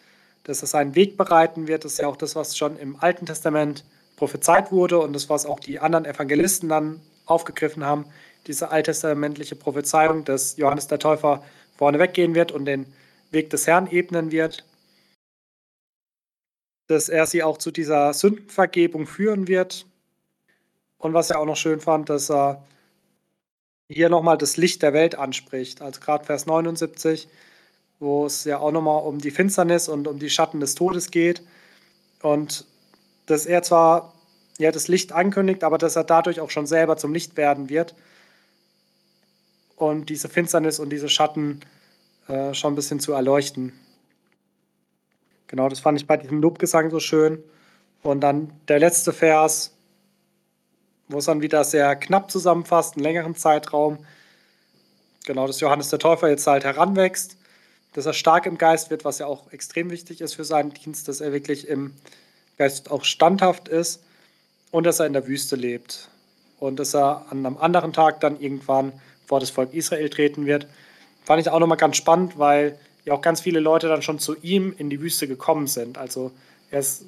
dass er seinen Weg bereiten wird. Das ist ja auch das, was schon im Alten Testament prophezeit wurde und das, was auch die anderen Evangelisten dann aufgegriffen haben, diese alttestamentliche Prophezeiung, dass Johannes der Täufer vorne weggehen wird und den Weg des Herrn ebnen wird, dass er sie auch zu dieser Sündenvergebung führen wird. Und was er auch noch schön fand, dass er hier nochmal das Licht der Welt anspricht. Also gerade Vers 79, wo es ja auch nochmal um die Finsternis und um die Schatten des Todes geht. Und dass er zwar ja, das Licht ankündigt, aber dass er dadurch auch schon selber zum Licht werden wird und diese Finsternis und diese Schatten äh, schon ein bisschen zu erleuchten. Genau, das fand ich bei diesem Lobgesang so schön. Und dann der letzte Vers, wo es dann wieder sehr knapp zusammenfasst, einen längeren Zeitraum. Genau, dass Johannes der Täufer jetzt halt heranwächst, dass er stark im Geist wird, was ja auch extrem wichtig ist für seinen Dienst, dass er wirklich im Geist auch standhaft ist und dass er in der Wüste lebt. Und dass er an einem anderen Tag dann irgendwann vor das Volk Israel treten wird. Fand ich auch nochmal ganz spannend, weil ja auch ganz viele Leute dann schon zu ihm in die Wüste gekommen sind. Also er ist,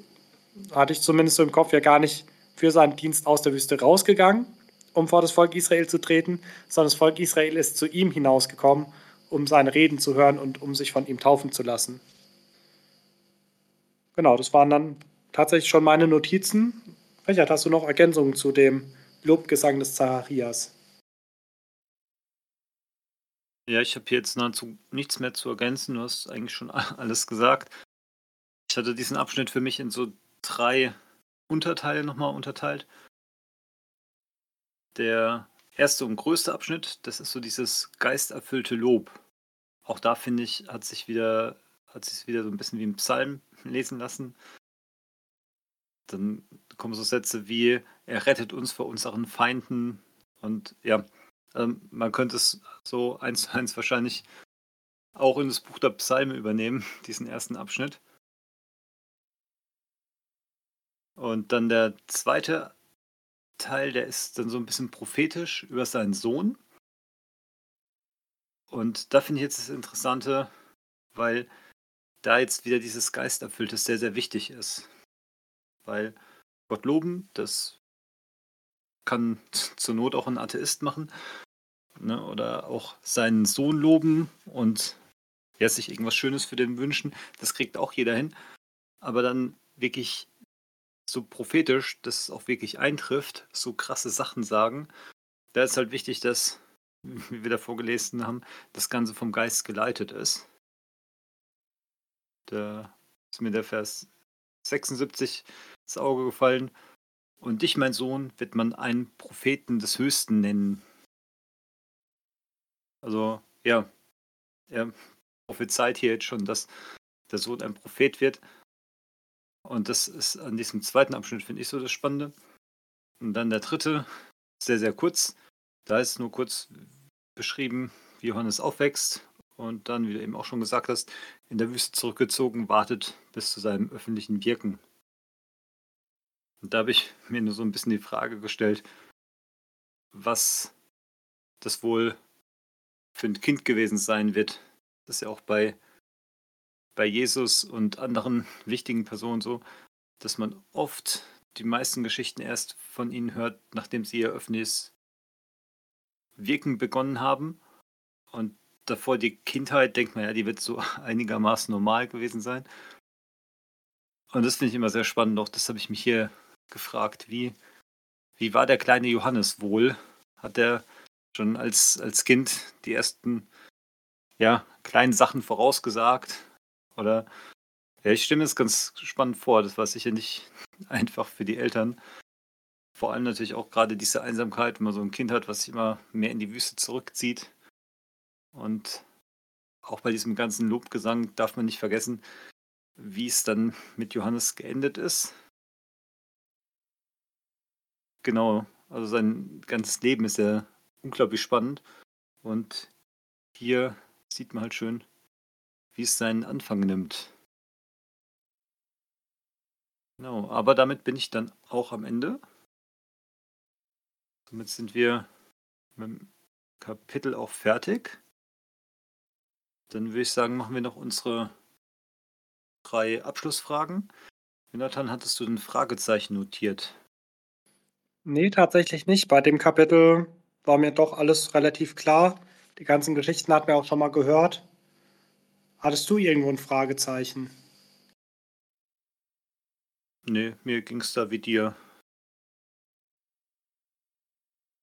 hatte ich zumindest so im Kopf, ja gar nicht für seinen Dienst aus der Wüste rausgegangen, um vor das Volk Israel zu treten, sondern das Volk Israel ist zu ihm hinausgekommen, um seine Reden zu hören und um sich von ihm taufen zu lassen. Genau, das waren dann tatsächlich schon meine Notizen. Richard, hast du noch Ergänzungen zu dem Lobgesang des Zacharias? Ja, ich habe hier jetzt nahezu nichts mehr zu ergänzen. Du hast eigentlich schon alles gesagt. Ich hatte diesen Abschnitt für mich in so drei Unterteile nochmal unterteilt. Der erste und größte Abschnitt, das ist so dieses geisterfüllte Lob. Auch da finde ich, hat sich wieder, hat sich wieder so ein bisschen wie ein Psalm lesen lassen. Dann kommen so Sätze wie, er rettet uns vor unseren Feinden. Und ja, ähm, man könnte es so eins zu eins wahrscheinlich auch in das Buch der Psalme übernehmen, diesen ersten Abschnitt. Und dann der zweite Teil, der ist dann so ein bisschen prophetisch über seinen Sohn. Und da finde ich jetzt das Interessante, weil da jetzt wieder dieses Geisterfüllte sehr, sehr wichtig ist. Weil Gott loben, das kann zur Not auch ein Atheist machen. Ne? Oder auch seinen Sohn loben und ja, sich irgendwas Schönes für den wünschen. Das kriegt auch jeder hin. Aber dann wirklich so prophetisch, dass es auch wirklich eintrifft, so krasse Sachen sagen. Da ist halt wichtig, dass, wie wir davor gelesen haben, das Ganze vom Geist geleitet ist. Da ist mir der Vers 76 ins Auge gefallen, Und dich, mein Sohn, wird man einen Propheten des Höchsten nennen. Also, ja, er prophezeit hier jetzt schon, dass der Sohn ein Prophet wird. Und das ist an diesem zweiten Abschnitt, finde ich, so das Spannende. Und dann der dritte, sehr, sehr kurz. Da ist nur kurz beschrieben, wie Johannes aufwächst und dann, wie du eben auch schon gesagt hast, in der Wüste zurückgezogen, wartet bis zu seinem öffentlichen Wirken. Und da habe ich mir nur so ein bisschen die Frage gestellt, was das wohl für ein Kind gewesen sein wird. Das ist ja auch bei, bei Jesus und anderen wichtigen Personen so, dass man oft die meisten Geschichten erst von ihnen hört, nachdem sie ihr öffentliches Wirken begonnen haben. Und davor die Kindheit, denkt man ja, die wird so einigermaßen normal gewesen sein. Und das finde ich immer sehr spannend. Auch das habe ich mich hier gefragt. Wie, wie war der kleine Johannes wohl? Hat er schon als, als Kind die ersten ja, kleinen Sachen vorausgesagt? Oder ja, ich stimme es ganz spannend vor. Das war sicher nicht einfach für die Eltern. Vor allem natürlich auch gerade diese Einsamkeit, wenn man so ein Kind hat, was sich immer mehr in die Wüste zurückzieht. Und auch bei diesem ganzen Lobgesang darf man nicht vergessen, wie es dann mit Johannes geendet ist. Genau, also sein ganzes Leben ist ja unglaublich spannend. Und hier sieht man halt schön, wie es seinen Anfang nimmt. Genau, aber damit bin ich dann auch am Ende. Somit sind wir mit dem Kapitel auch fertig. Dann würde ich sagen, machen wir noch unsere drei Abschlussfragen. Jonathan, hattest du ein Fragezeichen notiert? Nee, tatsächlich nicht. Bei dem Kapitel war mir doch alles relativ klar. Die ganzen Geschichten hat man auch schon mal gehört. Hattest du irgendwo ein Fragezeichen? Nee, mir ging es da wie dir.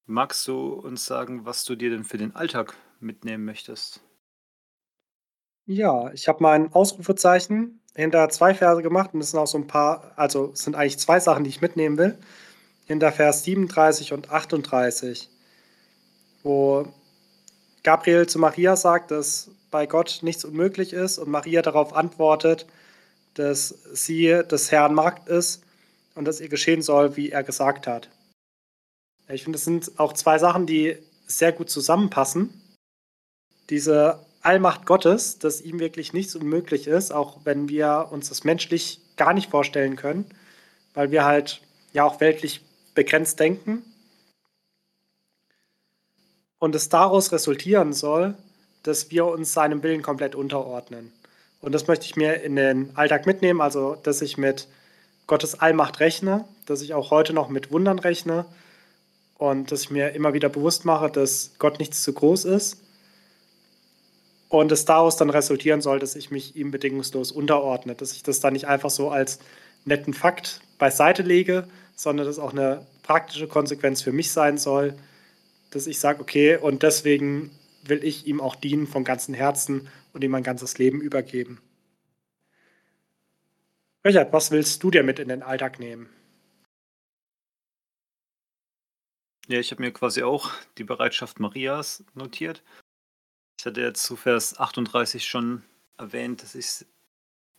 Magst du uns sagen, was du dir denn für den Alltag mitnehmen möchtest? Ja, ich habe mein Ausrufezeichen hinter zwei Verse gemacht und das sind auch so ein paar, also es sind eigentlich zwei Sachen, die ich mitnehmen will. Hinter Vers 37 und 38, wo Gabriel zu Maria sagt, dass bei Gott nichts unmöglich ist und Maria darauf antwortet, dass sie des Herrn Magd ist und dass ihr geschehen soll, wie er gesagt hat. Ich finde, das sind auch zwei Sachen, die sehr gut zusammenpassen. Diese Allmacht Gottes, dass ihm wirklich nichts unmöglich ist, auch wenn wir uns das menschlich gar nicht vorstellen können, weil wir halt ja auch weltlich begrenzt denken. Und es daraus resultieren soll, dass wir uns seinem Willen komplett unterordnen. Und das möchte ich mir in den Alltag mitnehmen, also dass ich mit Gottes Allmacht rechne, dass ich auch heute noch mit Wundern rechne und dass ich mir immer wieder bewusst mache, dass Gott nichts zu groß ist und es daraus dann resultieren soll, dass ich mich ihm bedingungslos unterordne, dass ich das dann nicht einfach so als netten Fakt beiseite lege, sondern dass auch eine praktische Konsequenz für mich sein soll, dass ich sage, okay, und deswegen will ich ihm auch dienen von ganzem Herzen und ihm mein ganzes Leben übergeben. Richard, was willst du dir mit in den Alltag nehmen? Ja, ich habe mir quasi auch die Bereitschaft Marias notiert. Ich hatte jetzt zu Vers 38 schon erwähnt, dass ich es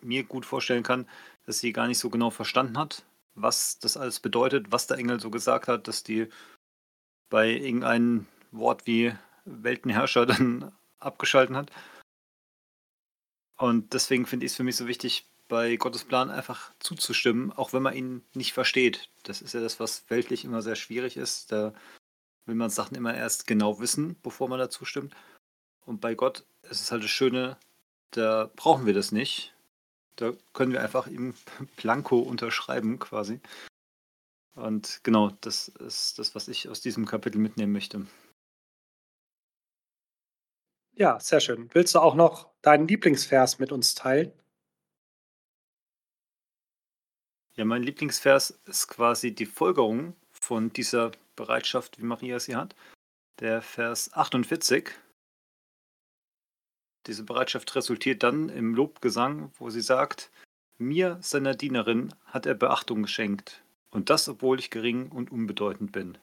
mir gut vorstellen kann, dass sie gar nicht so genau verstanden hat, was das alles bedeutet, was der Engel so gesagt hat, dass die bei irgendeinem Wort wie Weltenherrscher dann abgeschalten hat. Und deswegen finde ich es für mich so wichtig, bei Gottes Plan einfach zuzustimmen, auch wenn man ihn nicht versteht. Das ist ja das, was weltlich immer sehr schwierig ist. Da will man Sachen immer erst genau wissen, bevor man dazu stimmt. Und bei Gott ist es halt das Schöne, da brauchen wir das nicht. Da können wir einfach ihm Blanko unterschreiben quasi. Und genau, das ist das, was ich aus diesem Kapitel mitnehmen möchte. Ja, sehr schön. Willst du auch noch deinen Lieblingsvers mit uns teilen? Ja, mein Lieblingsvers ist quasi die Folgerung von dieser Bereitschaft, wie Maria sie hat. Der Vers 48. Diese Bereitschaft resultiert dann im Lobgesang, wo sie sagt, mir, seiner Dienerin, hat er Beachtung geschenkt Und das, obwohl ich gering und unbedeutend bin.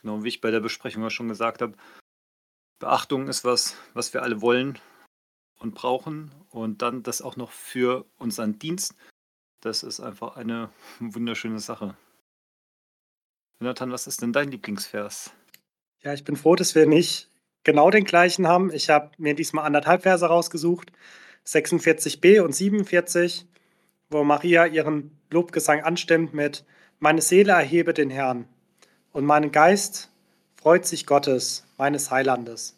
Genau wie ich bei der Besprechung auch schon gesagt habe, Beachtung ist was, was wir alle wollen und brauchen. Und dann das auch noch für unseren Dienst. Das ist einfach eine wunderschöne Sache. Jonathan, was ist denn dein Lieblingsvers? Ja, ich bin froh, dass wir nicht genau den gleichen haben. Ich habe mir diesmal anderthalb Verse rausgesucht. 46b und 47, wo Maria ihren Lobgesang anstimmt mit Meine Seele erhebe den Herrn und mein Geist freut sich Gottes, meines Heilandes.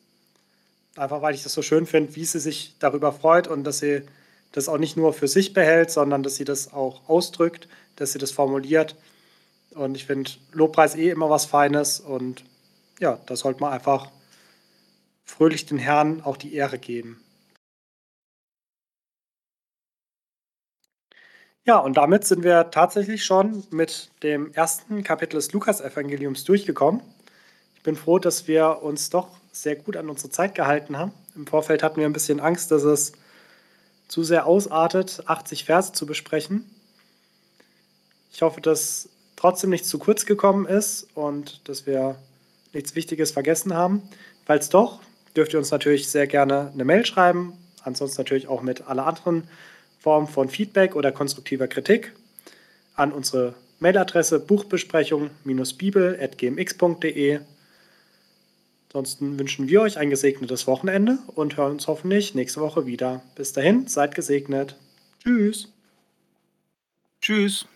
Einfach weil ich das so schön finde, wie sie sich darüber freut und dass sie das auch nicht nur für sich behält, sondern dass sie das auch ausdrückt, dass sie das formuliert. Und ich finde Lobpreis eh immer was Feines und ja, da sollte man einfach fröhlich den Herrn auch die Ehre geben. Ja, und damit sind wir tatsächlich schon mit dem ersten Kapitel des Lukas-Evangeliums durchgekommen. Ich bin froh, dass wir uns doch sehr gut an unsere Zeit gehalten haben. Im Vorfeld hatten wir ein bisschen Angst, dass es zu sehr ausartet, 80 Verse zu besprechen. Ich hoffe, dass trotzdem nicht zu kurz gekommen ist und dass wir nichts Wichtiges vergessen haben. Falls doch, dürft ihr uns natürlich sehr gerne eine Mail schreiben. Ansonsten natürlich auch mit aller anderen Form von Feedback oder konstruktiver Kritik an unsere Mailadresse buchbesprechung-bibel.gmx.de. Ansonsten wünschen wir euch ein gesegnetes Wochenende und hören uns hoffentlich nächste Woche wieder. Bis dahin, seid gesegnet. Tschüss. Tschüss.